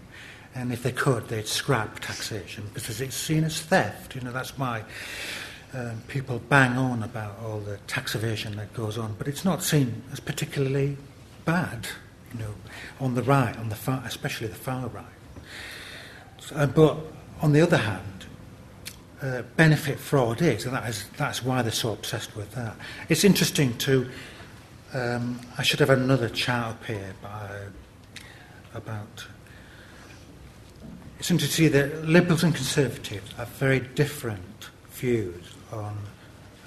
And if they could, they'd scrap taxation because it's seen as theft. You know, that's why um, people bang on about all the tax evasion that goes on, but it's not seen as particularly bad. You know, on the right, on the far, especially the far right. So, uh, but on the other hand, uh, benefit fraud is, and that is, that's why they're so obsessed with that. It's interesting to, um, I should have another chart up here by, about, it's interesting to see that liberals and conservatives have very different views on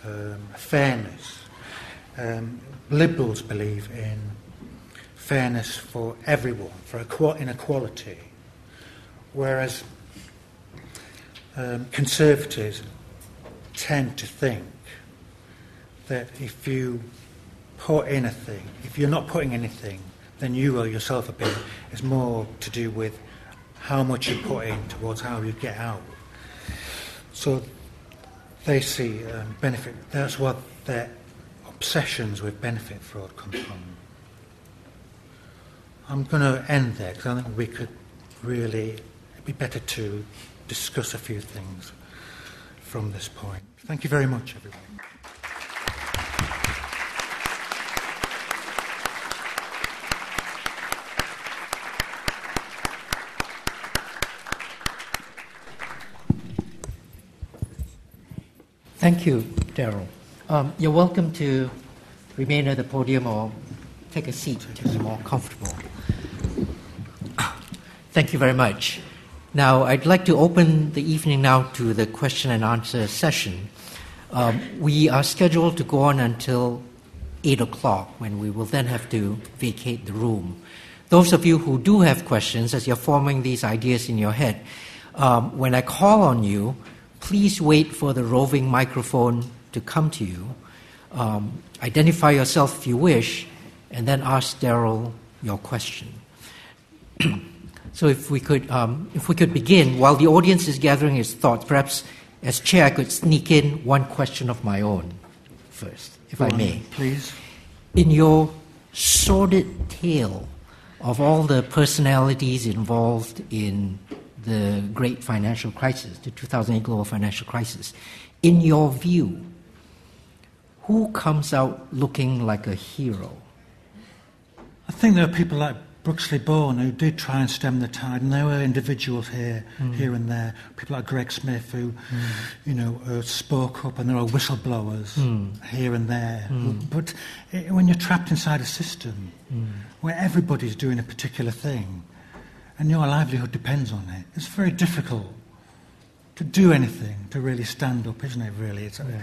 um, fairness. Um, liberals believe in fairness for everyone, for inequality, whereas um, conservatives tend to think that if you put in a thing, if you're not putting anything, then you or yourself are being. It's more to do with how much you put in towards how you get out. So they see um, benefit. That's what their obsessions with benefit fraud come from. I'm going to end there because I think we could really. It'd be better to discuss a few things from this point. Thank you very much, everyone. Thank you, Darryl. Um, you're welcome to remain at the podium or take a seat to be more comfortable. Thank you very much. Now, I'd like to open the evening now to the question and answer session. Um, we are scheduled to go on until 8 o'clock when we will then have to vacate the room. Those of you who do have questions, as you're forming these ideas in your head, um, when I call on you, please wait for the roving microphone to come to you. Um, identify yourself if you wish, and then ask Darryl your question. So if we could, um, if we could begin, while the audience is gathering its thoughts, perhaps as chair I could sneak in one question of my own first, if Go I may. On, please. In your sordid tale of all the personalities involved in the great financial crisis, the 2008 global financial crisis, in your view, who comes out looking like a hero? I think there are people like Brooksley Born, who did try and stem the tide, and there were individuals here, Mm. here and there, people like Greg Smith, who, you know, uh, spoke up, and there are whistleblowers Mm. here and there. Mm. But i when you're trapped inside a system Mm. where everybody's doing a particular thing, and your livelihood depends on it, it's very difficult to do anything, to really stand up, isn't it? Really, it's, Yeah.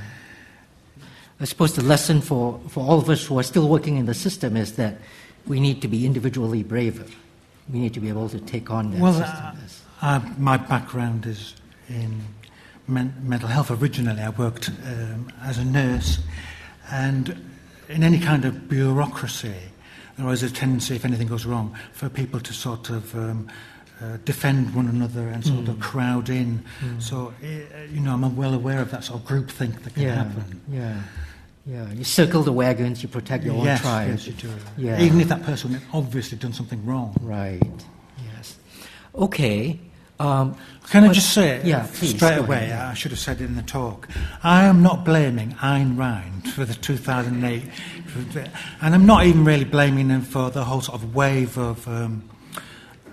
I suppose the lesson for, for all of us who are still working in the system is that we need to be individually braver. We need to be able to take on that Well, system. uh. Uh, my background is in men- mental health. Originally, I worked um, as a nurse, and in any kind of bureaucracy, there is a tendency, if anything goes wrong, for people to sort of um, uh, defend one another and sort of Mm. crowd in. Mm. So, uh, you know, I'm well aware of that sort of groupthink that can yeah, happen. yeah, yeah. You circle the wagons, you protect your yes, own tribe. yes, you do. Yeah. Even if that person had obviously done something wrong. Right. Yes. Okay. Um, Can I just say yeah, please, straight away? I should have said it in the talk. I am not blaming Ayn Rand for the 2008, and I'm not even really blaming them for the whole sort of wave of um,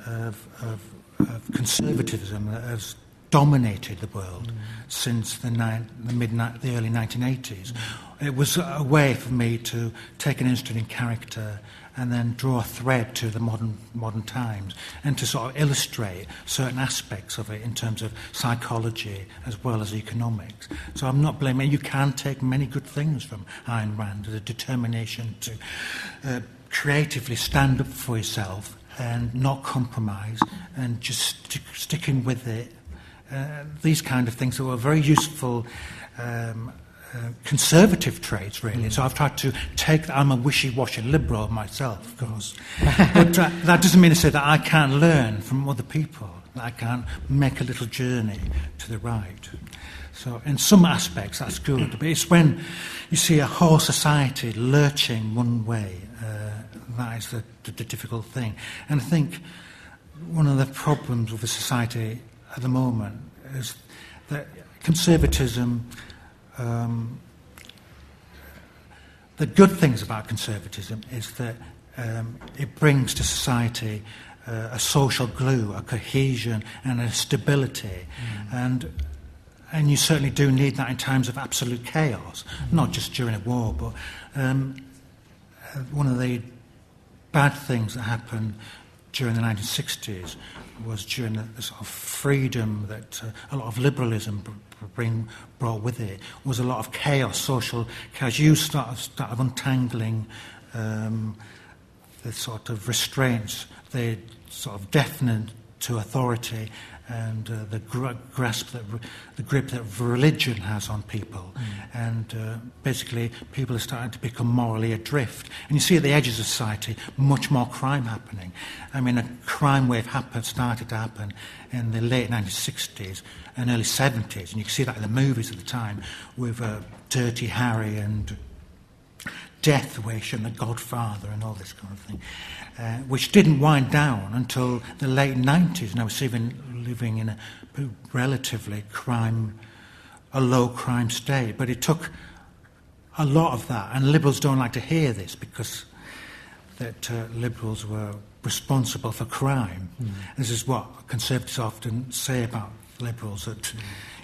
of, of, of conservatism that has dominated the world since the, ni- the mid the early 1980s. It was a way for me to take an interest in character and then draw a thread to the modern modern times and to sort of illustrate certain aspects of it in terms of psychology as well as economics. So I'm not blaming. You can take many good things from Ayn Rand, the determination to uh, creatively stand up for yourself and not compromise and just stick, sticking with it. Uh, these kind of things that were very useful um, uh, conservative traits, really. So I've tried to take. I'm a wishy-washy liberal myself, of course, but uh, that doesn't mean to say that I can't learn from other people. I can't make a little journey to the right. So, in some aspects, that's good. But it's when you see a whole society lurching one way uh, that is the, the, the difficult thing. And I think one of the problems with the society at the moment is that conservatism. Um, the good things about conservatism is that um, it brings to society uh, a social glue, a cohesion, and a stability. And and you certainly do need that in times of absolute chaos, not just during a war, but um, uh, one of the bad things that happened during the 1960s was during the, sort of freedom that uh, a lot of liberalism br- br- bring, brought with it was a lot of chaos, social chaos. You start, start of untangling um, the sort of restraints, the sort of deafening to authority and uh, the gr- grasp that re- the grip that religion has on people, and uh, basically people are starting to become morally adrift. And you see at the edges of society much more crime happening. I mean, a crime wave happened, started to happen in the late 1960s and early 70s, and you can see that in the movies at the time with uh, Dirty Harry and Death Wish and The Godfather and all this kind of thing, uh, which didn't wind down until the late 90s. And I was even living in a relatively crime, a low crime state. But it took a lot of that, and liberals don't like to hear this because that uh, liberals were responsible for crime. Mm. This is what conservatives often say about liberals that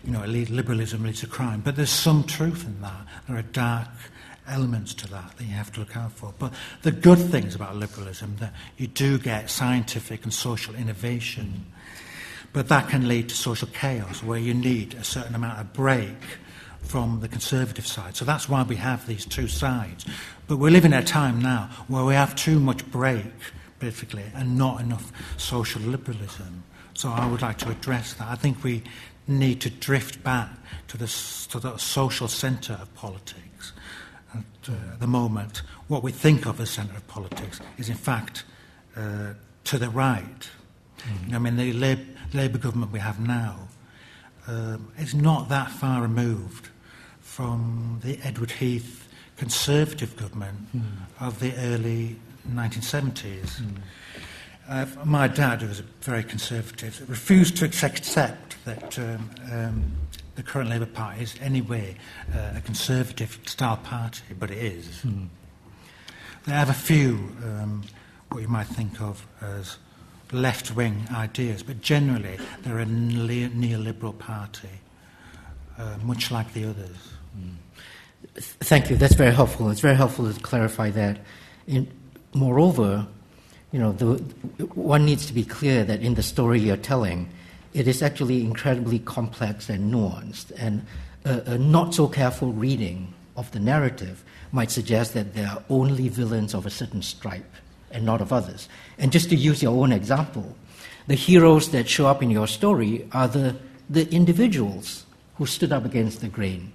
you know liberalism leads to crime. But there's some truth in that. There are dark elements to that that you have to look out for. But the good things about liberalism that you do get scientific and social innovation, but that can lead to social chaos where you need a certain amount of break from the conservative side. So that's why we have these two sides. But we're living at a time now where we have too much break, basically, and not enough social liberalism. So I would like to address that. I think we need to drift back to the, to the social centre of politics. At uh, the moment, what we think of as centre of politics is, in fact, uh, to the right. I mean, the Lab- Labour government we have now um, is not that far removed from the Edward Heath Conservative government of the early 1970s. Uh, my dad, who was very conservative, refused to accept that um, um, the current Labour Party is anyway uh, a conservative style party, but it is. They have a few um, what you might think of as left wing ideas, but generally they're a neoliberal party, uh, much like the others. Mm. Thank you. That's very helpful. It's very helpful to clarify that. Moreover, you know, the, one needs to be clear that in the story you're telling, it is actually incredibly complex and nuanced. And a, a not so careful reading of the narrative might suggest that they are only villains of a certain stripe and not of others. And just to use your own example, the heroes that show up in your story are the, the individuals who stood up against the grain.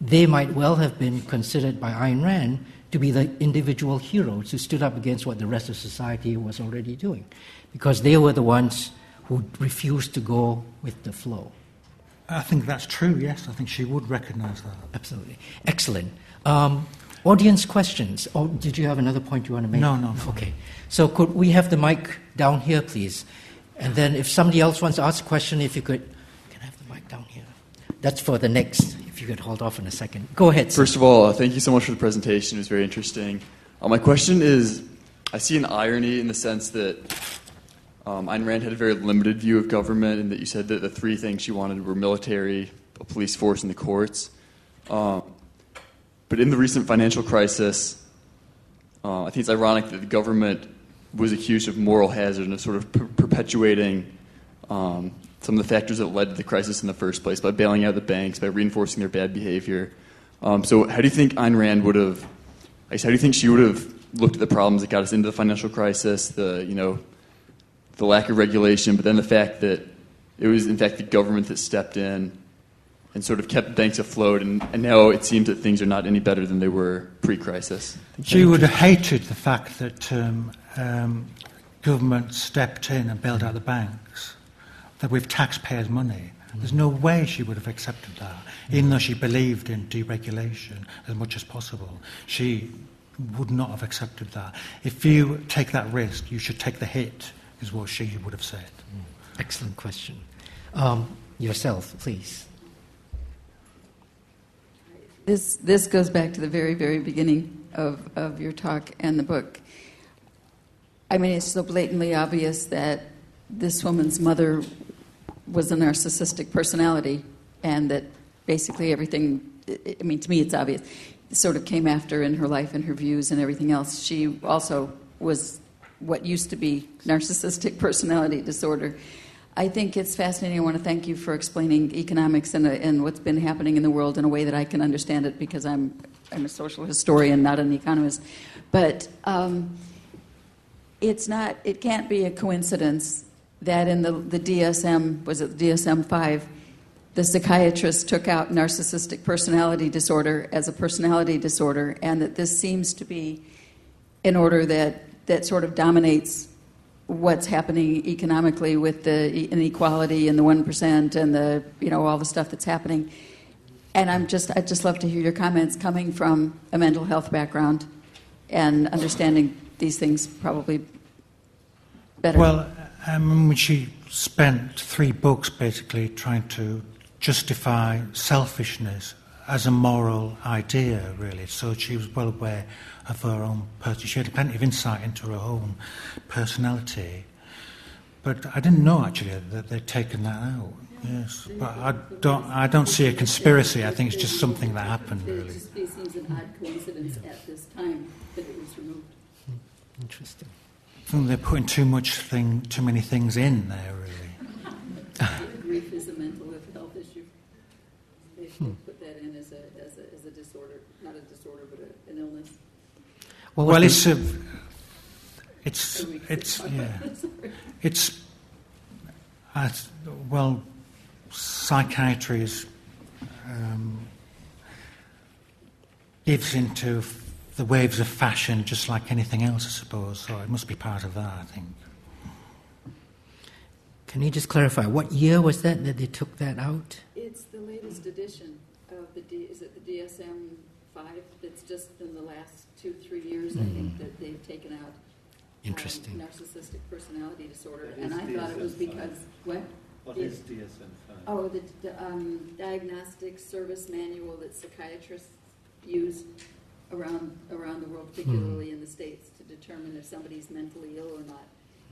They might well have been considered by Ayn Rand to be the individual heroes who stood up against what the rest of society was already doing, because they were the ones who refused to go with the flow. I think that's true, yes. I think she would recognize that. Absolutely. Excellent. Um, audience questions. Or did you have another point you want to make? No, no. Okay. So could we have the mic down here, please? And then if somebody else wants to ask a question, if you could, can I have the mic down here? That's for the next if you could hold off in a second. Go ahead. First of all, uh, thank you so much for the presentation. It was very interesting. Uh, my question is I see an irony in the sense that um, Ayn Rand had a very limited view of government, and that you said that the three things she wanted were military, a police force, and the courts. Um, but in the recent financial crisis, uh, I think it's ironic that the government was accused of moral hazard and of sort of per- perpetuating um, some of the factors that led to the crisis in the first place by bailing out the banks, by reinforcing their bad behavior. Um, so, how do you think Ayn Rand would have? I guess, how do you think she would have looked at the problems that got us into the financial crisis? The you know, the lack of regulation, but then the fact that it was in fact the government that stepped in and sort of kept banks afloat, and, and now it seems that things are not any better than they were pre-crisis. She would have hated the fact that um, um, government stepped in and bailed out the banks that with taxpayers' money. There's no way she would have accepted that, even though she believed in deregulation as much as possible. She would not have accepted that. If you take that risk, you should take the hit, is what she would have said. Excellent question. Um, yourself, please. This, this goes back to the very, very beginning of, of your talk and the book. I mean, it's so blatantly obvious that this woman's mother was a narcissistic personality, and that basically everything, I mean, to me it's obvious, sort of came after in her life and her views and everything else. She also was what used to be narcissistic personality disorder. I think it's fascinating. I want to thank you for explaining economics and, uh, and what's been happening in the world in a way that I can understand it because I'm, I'm a social historian, not an economist. But um, it's not, it can't be a coincidence that in the, the DSM, was it DSM 5, the psychiatrist took out narcissistic personality disorder as a personality disorder, and that this seems to be an order that, that sort of dominates what's happening economically with the inequality and the 1% and the, you know, all the stuff that's happening. And I'm just, I'd just love to hear your comments coming from a mental health background and understanding these things probably better. Well, um, she spent three books basically trying to justify selfishness as a moral idea, really. So she was well aware of her own person. She had plenty of insight into her own personality. But I didn't know actually that they'd taken that out. Yes, but I don't. I don't see a conspiracy. I think it's just something that happened. Really. It just seems an odd coincidence at this time that it was removed. Hmm, interesting. I think they're putting too much thing, too many things in there, really. Grief is a mental health issue. They hmm. put that in as a, as a, as a disorder, not a disorder, but a, an illness. Well, well it's a, it's it's yeah, it's uh, well, psychiatry is um, gives into the waves of fashion just like anything else, I suppose. So it must be part of that, I think. Can you just clarify what year was that that they took that out? It's the latest edition of the D, is it the DSM five? That's just in the last two three years. I think mm. that they've taken out. Um, Interesting. Um, narcissistic personality disorder, and I DSM thought it was because what? What is DSM five? Oh, the um, diagnostic service manual that psychiatrists use around around the world, particularly in the states, to determine if somebody's mentally ill or not.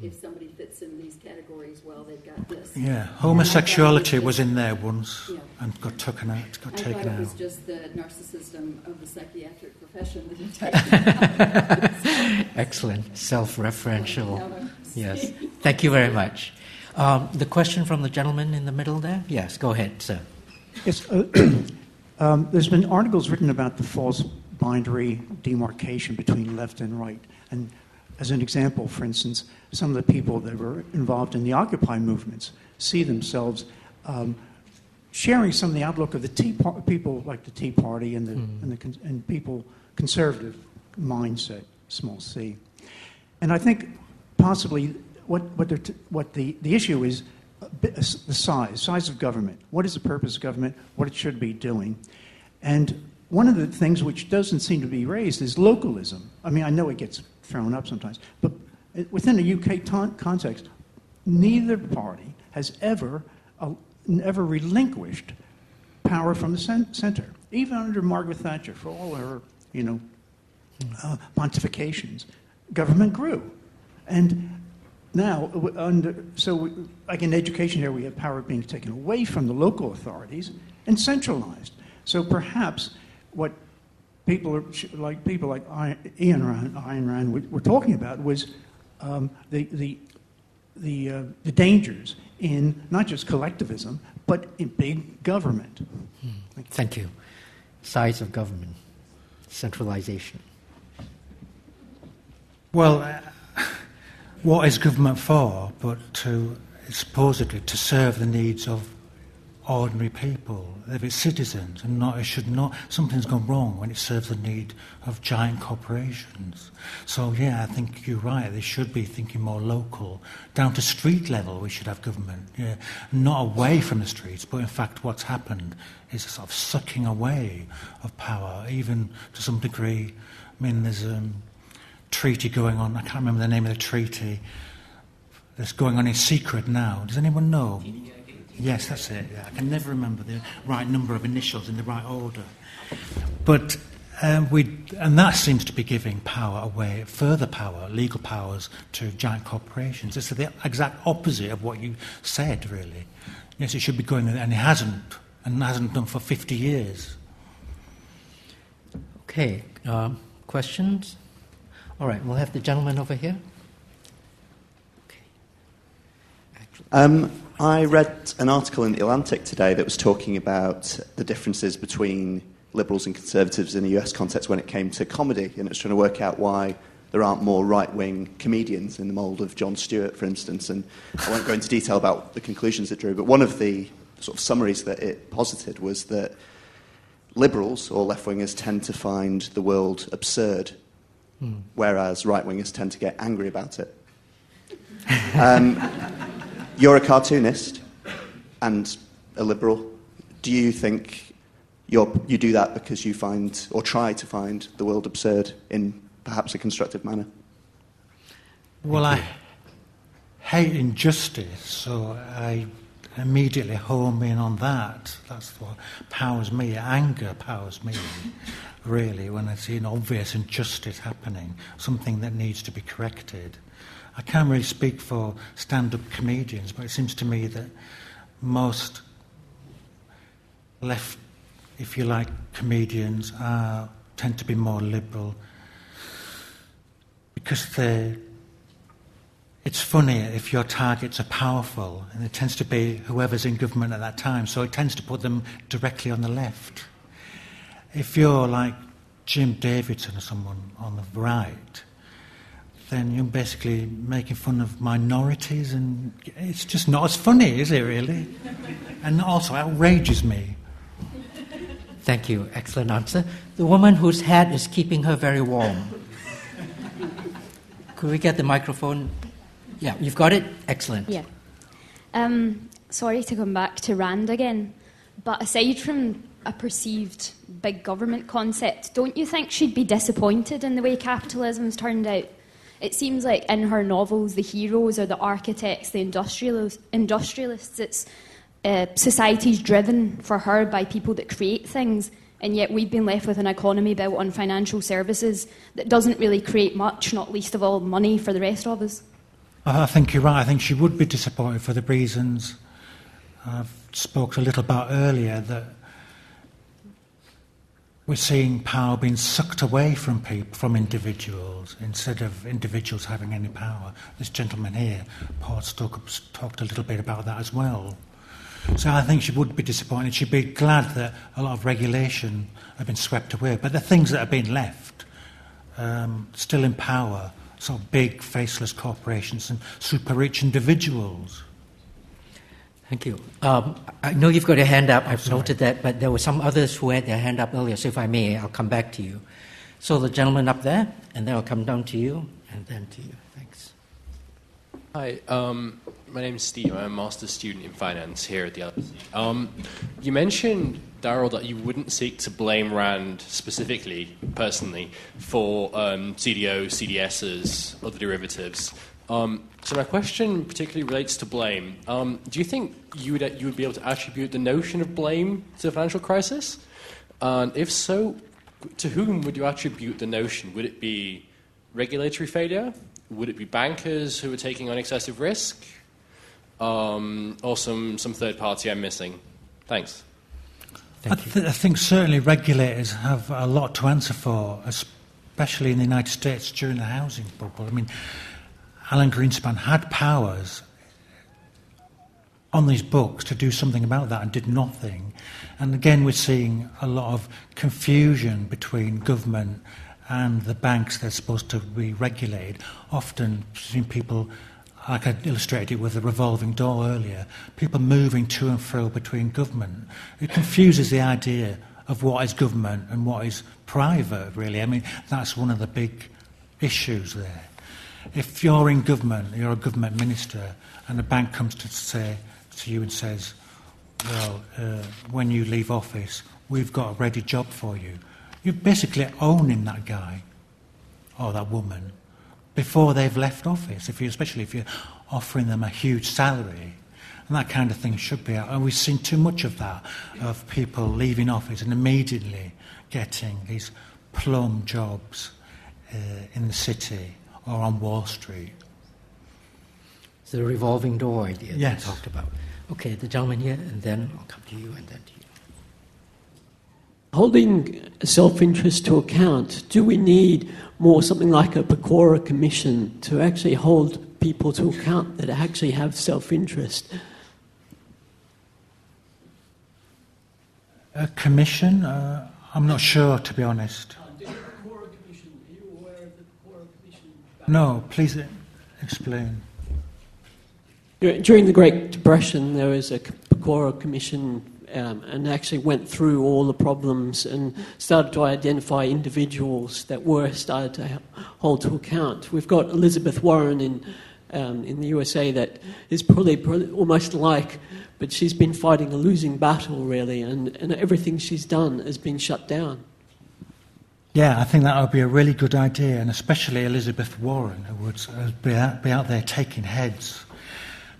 If somebody fits in these categories, well, they've got this. Yeah, homosexuality was in there once Yeah. and got taken out. Got I taken thought it was just the narcissism of the psychiatric profession that attacked Excellent. Self referential. Yes. Thank you very much. Um, the question from the gentleman in the middle there? Yes, go ahead, sir. Yes, uh, um, there's been articles written about the false binary demarcation between left and right. And as an example, for instance, some of the people that were involved in the Occupy movements see themselves um, sharing some of the outlook of the Tea Par- people like the Tea Party and the, mm. and the con- and people conservative mindset, small c. And I think possibly what, what, they're t- what the, the issue is uh, a bit- uh, the size, size of government. What is the purpose of government? What it should be doing? And one of the things which doesn't seem to be raised is localism. I mean, I know it gets thrown up sometimes, but within a UK context, neither party has ever, uh, ever relinquished power from the cen- center. Even under Margaret Thatcher, for all her, you know, uh, pontifications, government grew. And now, under, so we, like in education here, we have power being taken away from the local authorities and centralized. So perhaps what people are, like people like Ian Rand, Ayn Rand were, were talking about was um, the, the, the, uh, the dangers in not just collectivism, but in big government. Thank you. Size of government, centralization. Well, uh, what is government for but to supposedly to serve the needs of ordinary people, of its citizens, and not it should not something's gone wrong when it serves the need of giant corporations. So yeah, I think you're right. They should be thinking more local, down to street level. We should have government, yeah, not away from the streets, but in fact, what's happened is a sort of sucking away of power, even to some degree. I mean, there's a treaty going on. I can't remember the name of the treaty. That's going on in secret now. Does anyone know? Yes, that's it. Yeah. I can never remember the right number of initials in the right order. But um, we, and that seems to be giving power away, further power, legal powers, to giant corporations. It's the exact opposite of what you said, really. Yes, it should be going, and it hasn't, and hasn't done for 50 years. Okay, um, questions? All right, we'll have the gentleman over here. Okay. Actually, Um, I read an article in The Atlantic today that was talking about the differences between liberals and conservatives in the US context when it came to comedy, and it's trying to work out why there aren't more right wing comedians in the mould of Jon Stewart, for instance. And I won't go into detail about the conclusions it drew, but one of the sort of summaries that it posited was that liberals or left wingers tend to find the world absurd, whereas right wingers tend to get angry about it. Um, you're a cartoonist and a liberal. Do you think you do that because you find or try to find the world absurd in perhaps a constructive manner? Well, I hate injustice, so I immediately home in on that. That's what powers me. Anger powers me, really, when I see an obvious injustice happening, something that needs to be corrected. I can't really speak for stand up comedians, but it seems to me that most left, if you like, comedians are, tend to be more liberal because they it's funny if your targets are powerful, and it tends to be whoever's in government at that time, so it tends to put them directly on the left. If you're like Jim Davidson or someone on the right, then you're basically making fun of minorities, and it's just not as funny, is it really? And also outrages me. Thank you. Excellent answer. The woman whose hat is keeping her very warm. Could we get the microphone? Yeah, you've got it? Excellent. Yeah. Um, sorry to come back to Rand again, but aside from a perceived big government concept, don't you think she'd be disappointed in the way capitalism's turned out? It seems like in her novels, the heroes are the architects, the industrialists. industrialists. It's uh, society's driven for her by people that create things, And yet we've been left with an economy built on financial services that doesn't really create much, not least of all money for the rest of us. I think you're right. I think she would be disappointed for the reasons I've spoke a little about earlier that we're seeing power being sucked away from people, from individuals, instead of individuals having any power. This gentleman here, Paul Stoker, talked a little bit about that as well. So I think she would be disappointed. She'd be glad that a lot of regulation had been swept away. But the things that have been left, um, still in power, sort of big, faceless corporations and super rich individuals. Thank you. Um, I know you've got a hand up. I've noted that, but there were some others who had their hand up earlier. So if I may, I'll come back to you. So the gentleman up there, and then I'll come down to you, and then to you. Thanks. Hi, um, my name is Steve. I'm a master's student in finance here at the LSE. Um, you mentioned, Darryl, that you wouldn't seek to blame Rand specifically, personally, for um, CDO, CDSs, other derivatives. Um, so my question particularly relates to blame. Um, do you think you would, you would be able to attribute the notion of blame to the financial crisis? And if so, to whom would you attribute the notion? Would it be regulatory failure? Would it be bankers who are taking on excessive risk? Um, or some, some third party I'm missing? Thanks. I, th- I think certainly regulators have a lot to answer for, especially in the United States during the housing bubble. I mean, Alan Greenspan had powers on these books to do something about that and did nothing. And again, we're seeing a lot of confusion between government and the banks that are supposed to be regulated. Often, between people, like I illustrated it with the revolving door earlier, people moving to and fro between government. It confuses the idea of what is government and what is private, really. I mean, that's one of the big issues there. If you're in government, you're a government minister, and a bank comes to say to you and says, "Well, uh, when you leave office, we've got a ready job for you," you're basically owning that guy or that woman before they've left office. If you, especially if you're offering them a huge salary, and that kind of thing should be out. And we've seen too much of that, of people leaving office and immediately getting these plum jobs uh, in the city or on Wall Street. It's the revolving door idea yes. that talked about. Okay, the gentleman here, and then I'll come to you, and then to you. Holding self interest to account, do we need more something like a Pecora Commission to actually hold people to account that actually have self interest? A commission? Uh, I'm not sure, to be honest. No, please explain. During the Great Depression, there was a Pecora Commission um, and actually went through all the problems and started to identify individuals that were started to hold to account. We've got Elizabeth Warren in, um, in the USA that is probably, probably almost like, but she's been fighting a losing battle, really, and, and everything she's done has been shut down. Yeah, I think that would be a really good idea, and especially Elizabeth Warren, who would uh, be out, be out there taking heads.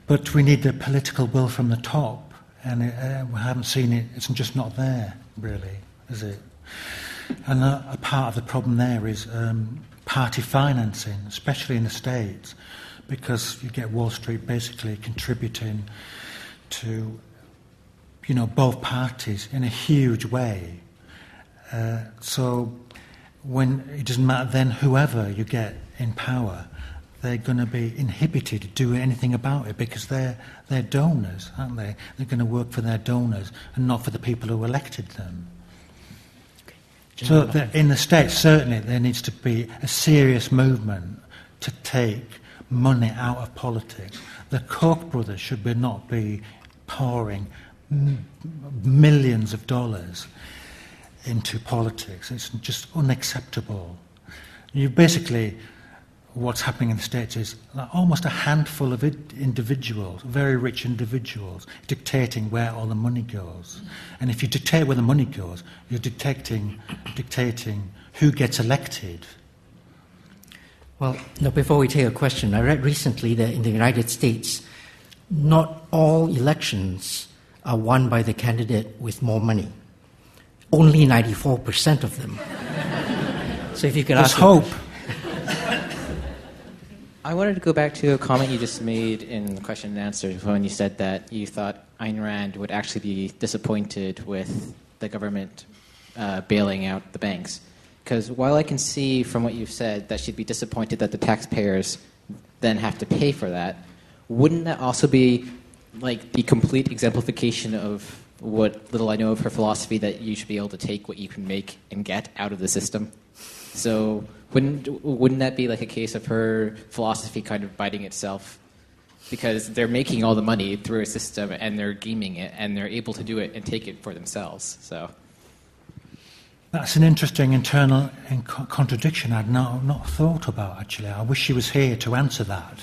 But we need the political will from the top, and it, uh, we haven't seen it. It's just not there, really, is it? And a, a part of the problem there is um, party financing, especially in the States, because you get Wall Street basically contributing to, you know, both parties in a huge way. Uh, so when it doesn't matter then whoever you get in power, they're going to be inhibited to do anything about it because they're, they're donors, aren't they? They're going to work for their donors and not for the people who elected them. So in the States, certainly there needs to be a serious movement to take money out of politics. The Koch brothers should be not be pouring millions of dollars into politics. It's just unacceptable. You basically, what's happening in the States is almost a handful of individuals, very rich individuals, dictating where all the money goes. And if you dictate where the money goes, you're dictating, dictating who gets elected. Well, now before we take a question, I read recently that in the United States, not all elections are won by the candidate with more money. Only 94% of them. so if you could There's ask. hope. I wanted to go back to a comment you just made in the question and answer when you said that you thought Ayn Rand would actually be disappointed with the government uh, bailing out the banks. Because while I can see from what you've said that she'd be disappointed that the taxpayers then have to pay for that, wouldn't that also be like the complete exemplification of what little I know of her philosophy that you should be able to take what you can make and get out of the system? So wouldn't wouldn't that be like a case of her philosophy kind of biting itself? Because they're making all the money through a system and they're gaming it and they're able to do it and take it for themselves. So That's an interesting internal uh, contradiction I'd not, not thought about, actually. I wish she was here to answer that.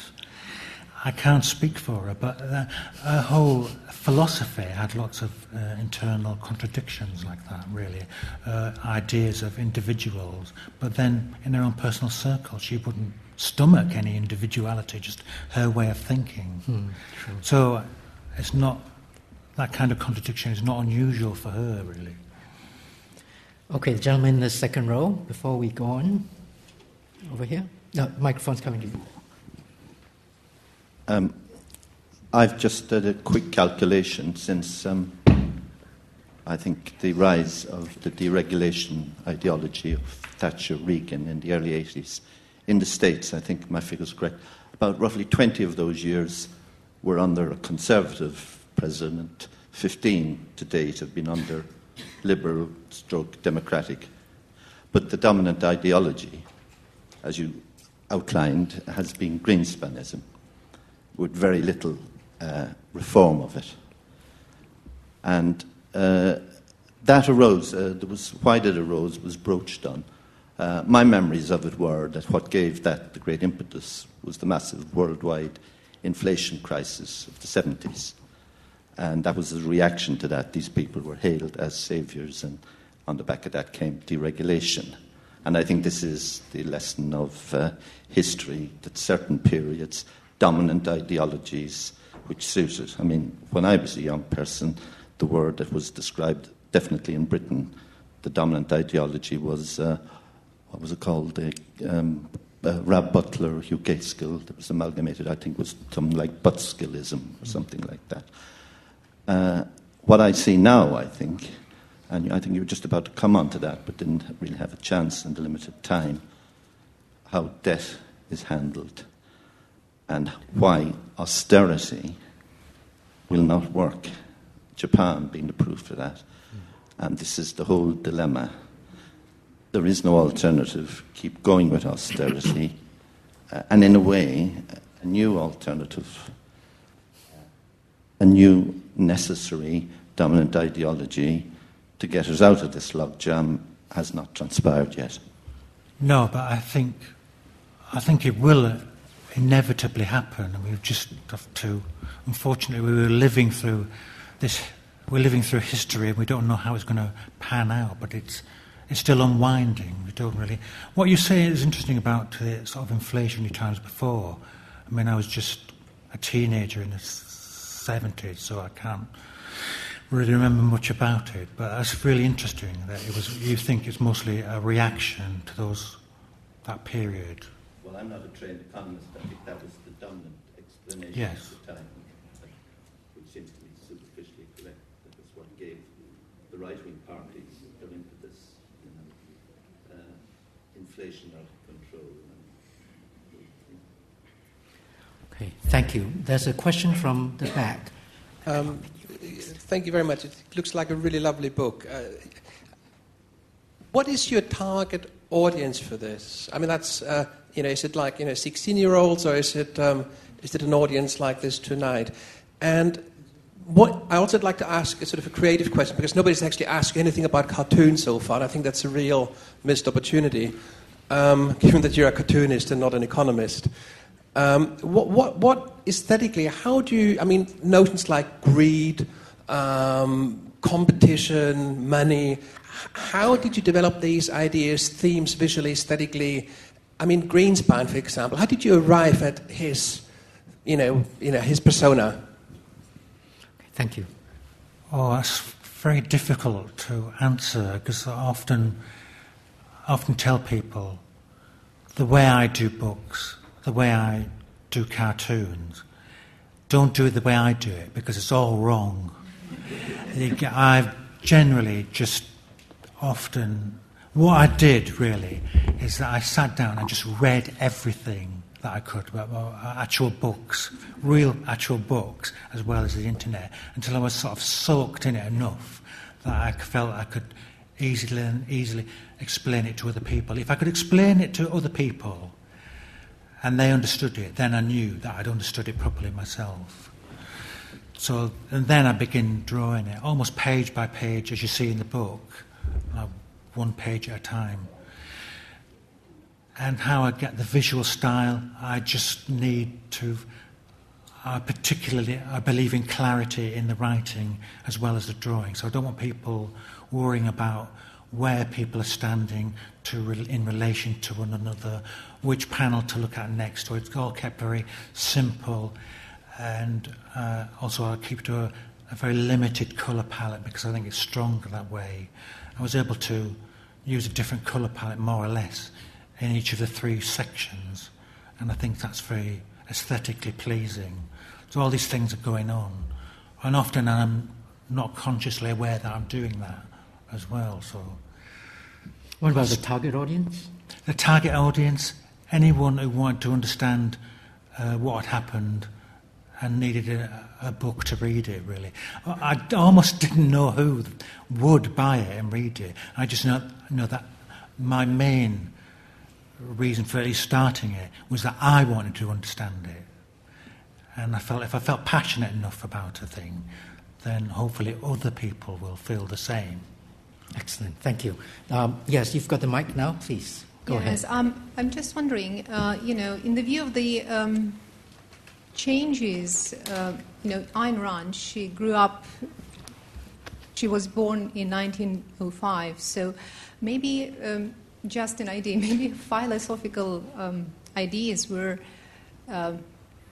I can't speak for her, but uh, her whole philosophy had lots of uh, internal contradictions like that, really. Uh, ideas of individuals, but then in her own personal circle, she wouldn't stomach any individuality, just her way of thinking. Hmm. So it's not, that kind of contradiction is not unusual for her, really. Okay, the gentleman in the second row, before we go on. Over here. No, microphone's coming to you. Um, I've just did a quick calculation since um, I think the rise of the deregulation ideology of Thatcher Reagan in the early 80s in the States, I think my figure's correct, about roughly 20 of those years were under a conservative president, 15 to date have been under liberal stroke democratic. But the dominant ideology, as you outlined, has been Greenspanism with very little uh, reform of it. And uh, that arose, uh, there was, why did it arose was broached on. Uh, my memories of it were that what gave that the great impetus was the massive worldwide inflation crisis of the 70s. And that was a reaction to that. These people were hailed as saviors, and on the back of that came deregulation. And I think this is the lesson of uh, history that certain periods dominant ideologies which suited. I mean, when I was a young person, the word that was described definitely in Britain, the dominant ideology was, uh, what was it called? Uh, um, uh, Rab Butler, Hugh Gaitskell, that was amalgamated, I think was something like Butskellism or something like that. Uh, what I see now, I think, and I think you were just about to come on to that, but didn't really have a chance in the limited time, how debt is handled and why austerity will not work. Japan being the proof of that. And this is the whole dilemma. There is no alternative. Keep going with austerity. Uh, and in a way, a new alternative, a new necessary dominant ideology to get us out of this logjam has not transpired yet. No, but I think, I think it will inevitably happen, and we've just have to. Unfortunately, we were living through this. We're living through history, and we don't know how it's going to pan out. But it's it's still unwinding. We don't really. What you say is interesting about the sort of inflationary times before. I mean, I was just a teenager in the seventies, so I can't really remember much about it. But that's really interesting that it was. You think it's mostly a reaction to those that period. Well, I'm not a trained economist. I think that was the dominant explanation Yes. at the time, which seems to me superficially correct. That was what gave the right-wing parties their impetus, you know, uh, inflation out of control. Okay, thank you. There's a question from the back. Um, thank you very much. It looks like a really lovely book. Uh, what is your target audience for this? I mean, that's uh, you know, is it like you know, 16-year-olds, or is it um, is it an audience like this tonight? And what I also would like to ask is sort of a creative question because nobody's actually asked anything about cartoons so far. I think that's a real missed opportunity, um, given that you're a cartoonist and not an economist. Um, what, what, what aesthetically, how do you, I mean, notions like greed, um, competition, money, how did you develop these ideas, themes, visually, aesthetically? I mean, Greenspan, for example, how did you arrive at his, you know, you know his persona? Thank you. Oh, that's very difficult to answer because I often, often tell people the way I do books, the way I do cartoons, don't do it the way I do it because it's all wrong. I've generally just often, what I did really is that I sat down and just read everything that I could about actual books, real actual books, as well as the internet, until I was sort of soaked in it enough that I felt I could easily and easily explain it to other people. If I could explain it to other people and they understood it, then I knew that I'd understood it properly myself. So, and then I begin drawing it, almost page by page, as you see in the book, uh, one page at a time. And how I get the visual style, I just need to. I particularly, I believe in clarity in the writing as well as the drawing. So I don't want people worrying about where people are standing to in relation to one another, which panel to look at next. So it's all kept very simple, and uh, also I'll keep to a, a very limited colour palette because I think it's stronger that way. I was able to use a different colour palette more or less in each of the three sections, and I think that's very aesthetically pleasing. So all these things are going on, and often I'm not consciously aware that I'm doing that as well. So, what about the target audience? The target audience, anyone who wanted to understand uh, what had happened and needed a, a, book to read it. Really, I almost didn't know who would buy it and read it. I just know, know that my main reason for at least starting it was that I wanted to understand it. And I felt if I felt passionate enough about a thing, then hopefully other people will feel the same. Excellent, thank you. Um, yes, you've got the mic now, please. Go yes, ahead. Um, I'm just wondering, uh, you know, in the view of the um, changes, uh, you know, Ayn Rand, she grew up, she was born in 1905, so maybe um, just an idea, maybe philosophical um, ideas were uh,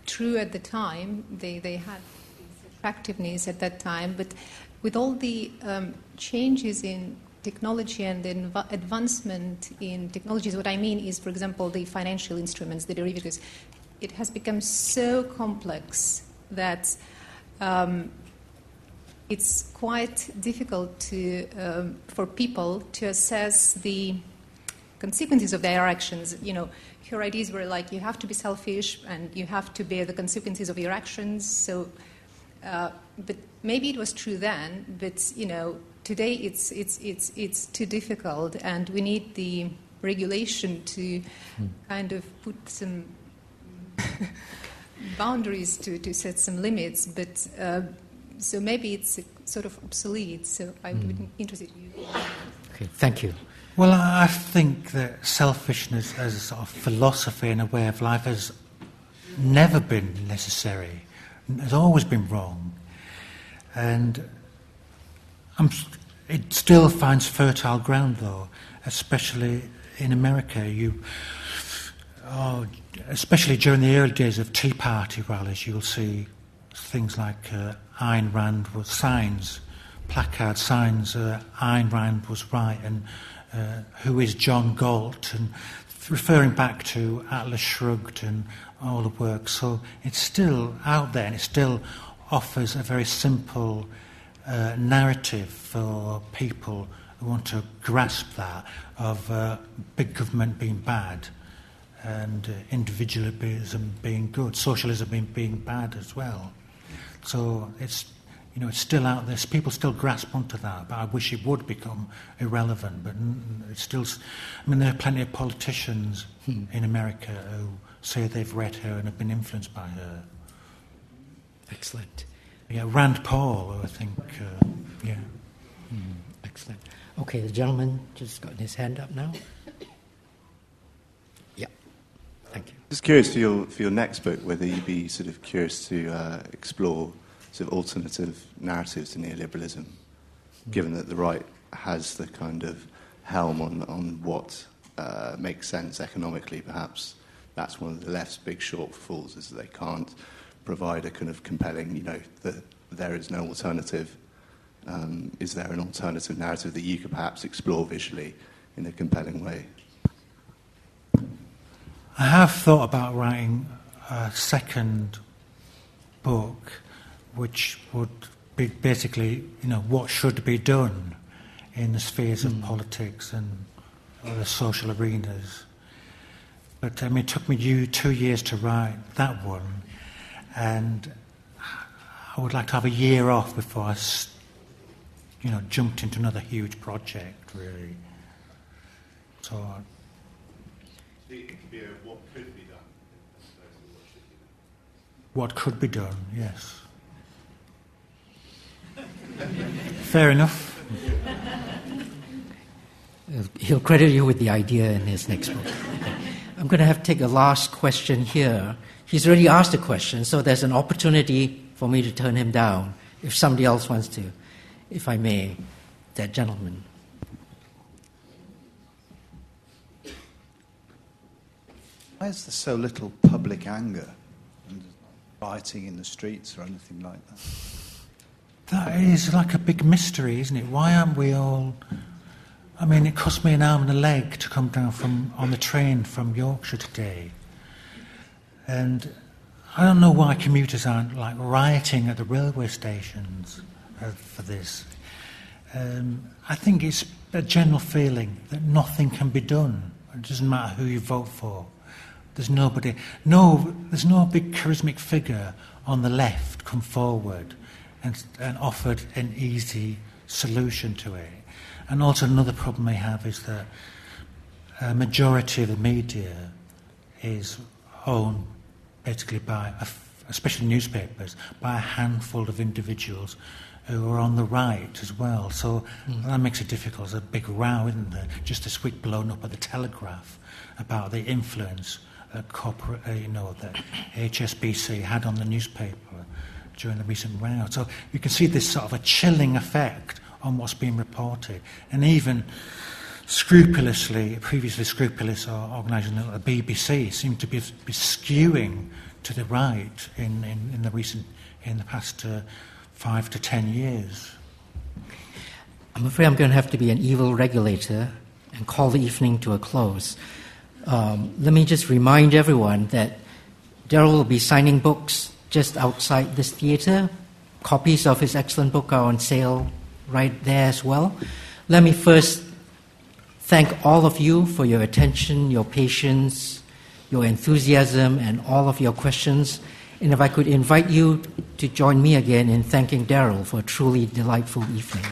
true at the time, they, they had attractiveness at that time, but with all the um, changes in technology and the advancement in technologies, what I mean is, for example, the financial instruments, the derivatives, it has become so complex that um, it's quite difficult to, um, for people to assess the consequences of their actions. You know, her ideas were like you have to be selfish and you have to bear the consequences of your actions. So, uh, but maybe it was true then, but you know, today it's it's it's it's too difficult, and we need the regulation to hmm. kind of put some boundaries to, to set some limits. But uh, so maybe it's sort of obsolete. So I would be hmm. interested in you. Okay, thank you. Well, I think that selfishness as a sort of philosophy and a way of life has never been necessary. Has always been wrong. And I'm, it still finds fertile ground, though, especially in America. You, oh, especially during the early days of Tea Party rallies, you'll see things like uh, Ayn Rand was signs, placard signs, uh, Ayn Rand was right, and uh, who is John Galt, and referring back to Atlas Shrugged and all the work. So it's still out there, and it still offers a very simple uh, narrative for people who want to grasp that of uh, big government being bad and uh, individualism being good, socialism being, being bad as well. So it's you know it's still out there. People still grasp onto that, but I wish it would become irrelevant. But it's still. I mean, there are plenty of politicians hmm. in America who say they've read her and have been influenced by her. Excellent. Yeah, Rand Paul, I think. Uh, yeah. Mm, excellent. Okay, the gentleman just got his hand up now. Yeah. Thank you. Just curious for your for your next book, whether you'd be sort of curious to uh, explore sort of alternative narratives to neoliberalism, given that the right has the kind of helm on on what uh, makes sense economically, perhaps that's one of the left's big shortfalls is that they can't provide a kind of compelling, you know, that there is no alternative Um, is there an alternative narrative that you could perhaps explore visually in a compelling way? I have thought about writing a second book, which would be basically, you know, what should be done in the spheres of hmm. politics and other social arenas. But I mean, it took me two years to write that one, and I would like to have a year off before I, you know, jumped into another huge project. Really. So. What could be done. What could be done? Yes. Fair enough. Uh, he'll credit you with the idea in his next book. I'm going to have to take a last question here. He's already asked a question, so there's an opportunity for me to turn him down if somebody else wants to, if I may. That gentleman. Why is there so little public anger and rioting in the streets or anything like that? That is like a big mystery, isn't it? Why aren't we all? I mean, it cost me an arm and a leg to come down from on the train from Yorkshire today, and I don't know why commuters aren't like rioting at the railway stations uh, for this. Um, I think it's a general feeling that nothing can be done. It doesn't matter who you vote for. There's nobody, no, there's no big charismatic figure on the left come forward and, and offered an easy solution to it. And also another problem they have is that a majority of the media is owned basically by, a, especially newspapers, by a handful of individuals who are on the right as well. So mm. that makes it difficult. There's a big row, isn't there? Just this week blown up at the Telegraph about the influence uh, corporate, uh, you know, that HSBC had on the newspaper during the recent row. So you can see this sort of a chilling effect on what's being reported. And even scrupulously, previously scrupulous organisation like the BBC seem to be, be skewing to the right in, in, in, the recent, in the past uh, five to ten years. I'm afraid I'm going to have to be an evil regulator and call the evening to a close. Um, let me just remind everyone that Darryl will be signing books just outside this theater. Copies of his excellent book are on sale right there as well. Let me first thank all of you for your attention, your patience, your enthusiasm, and all of your questions. And if I could invite you to join me again in thanking Darryl for a truly delightful evening.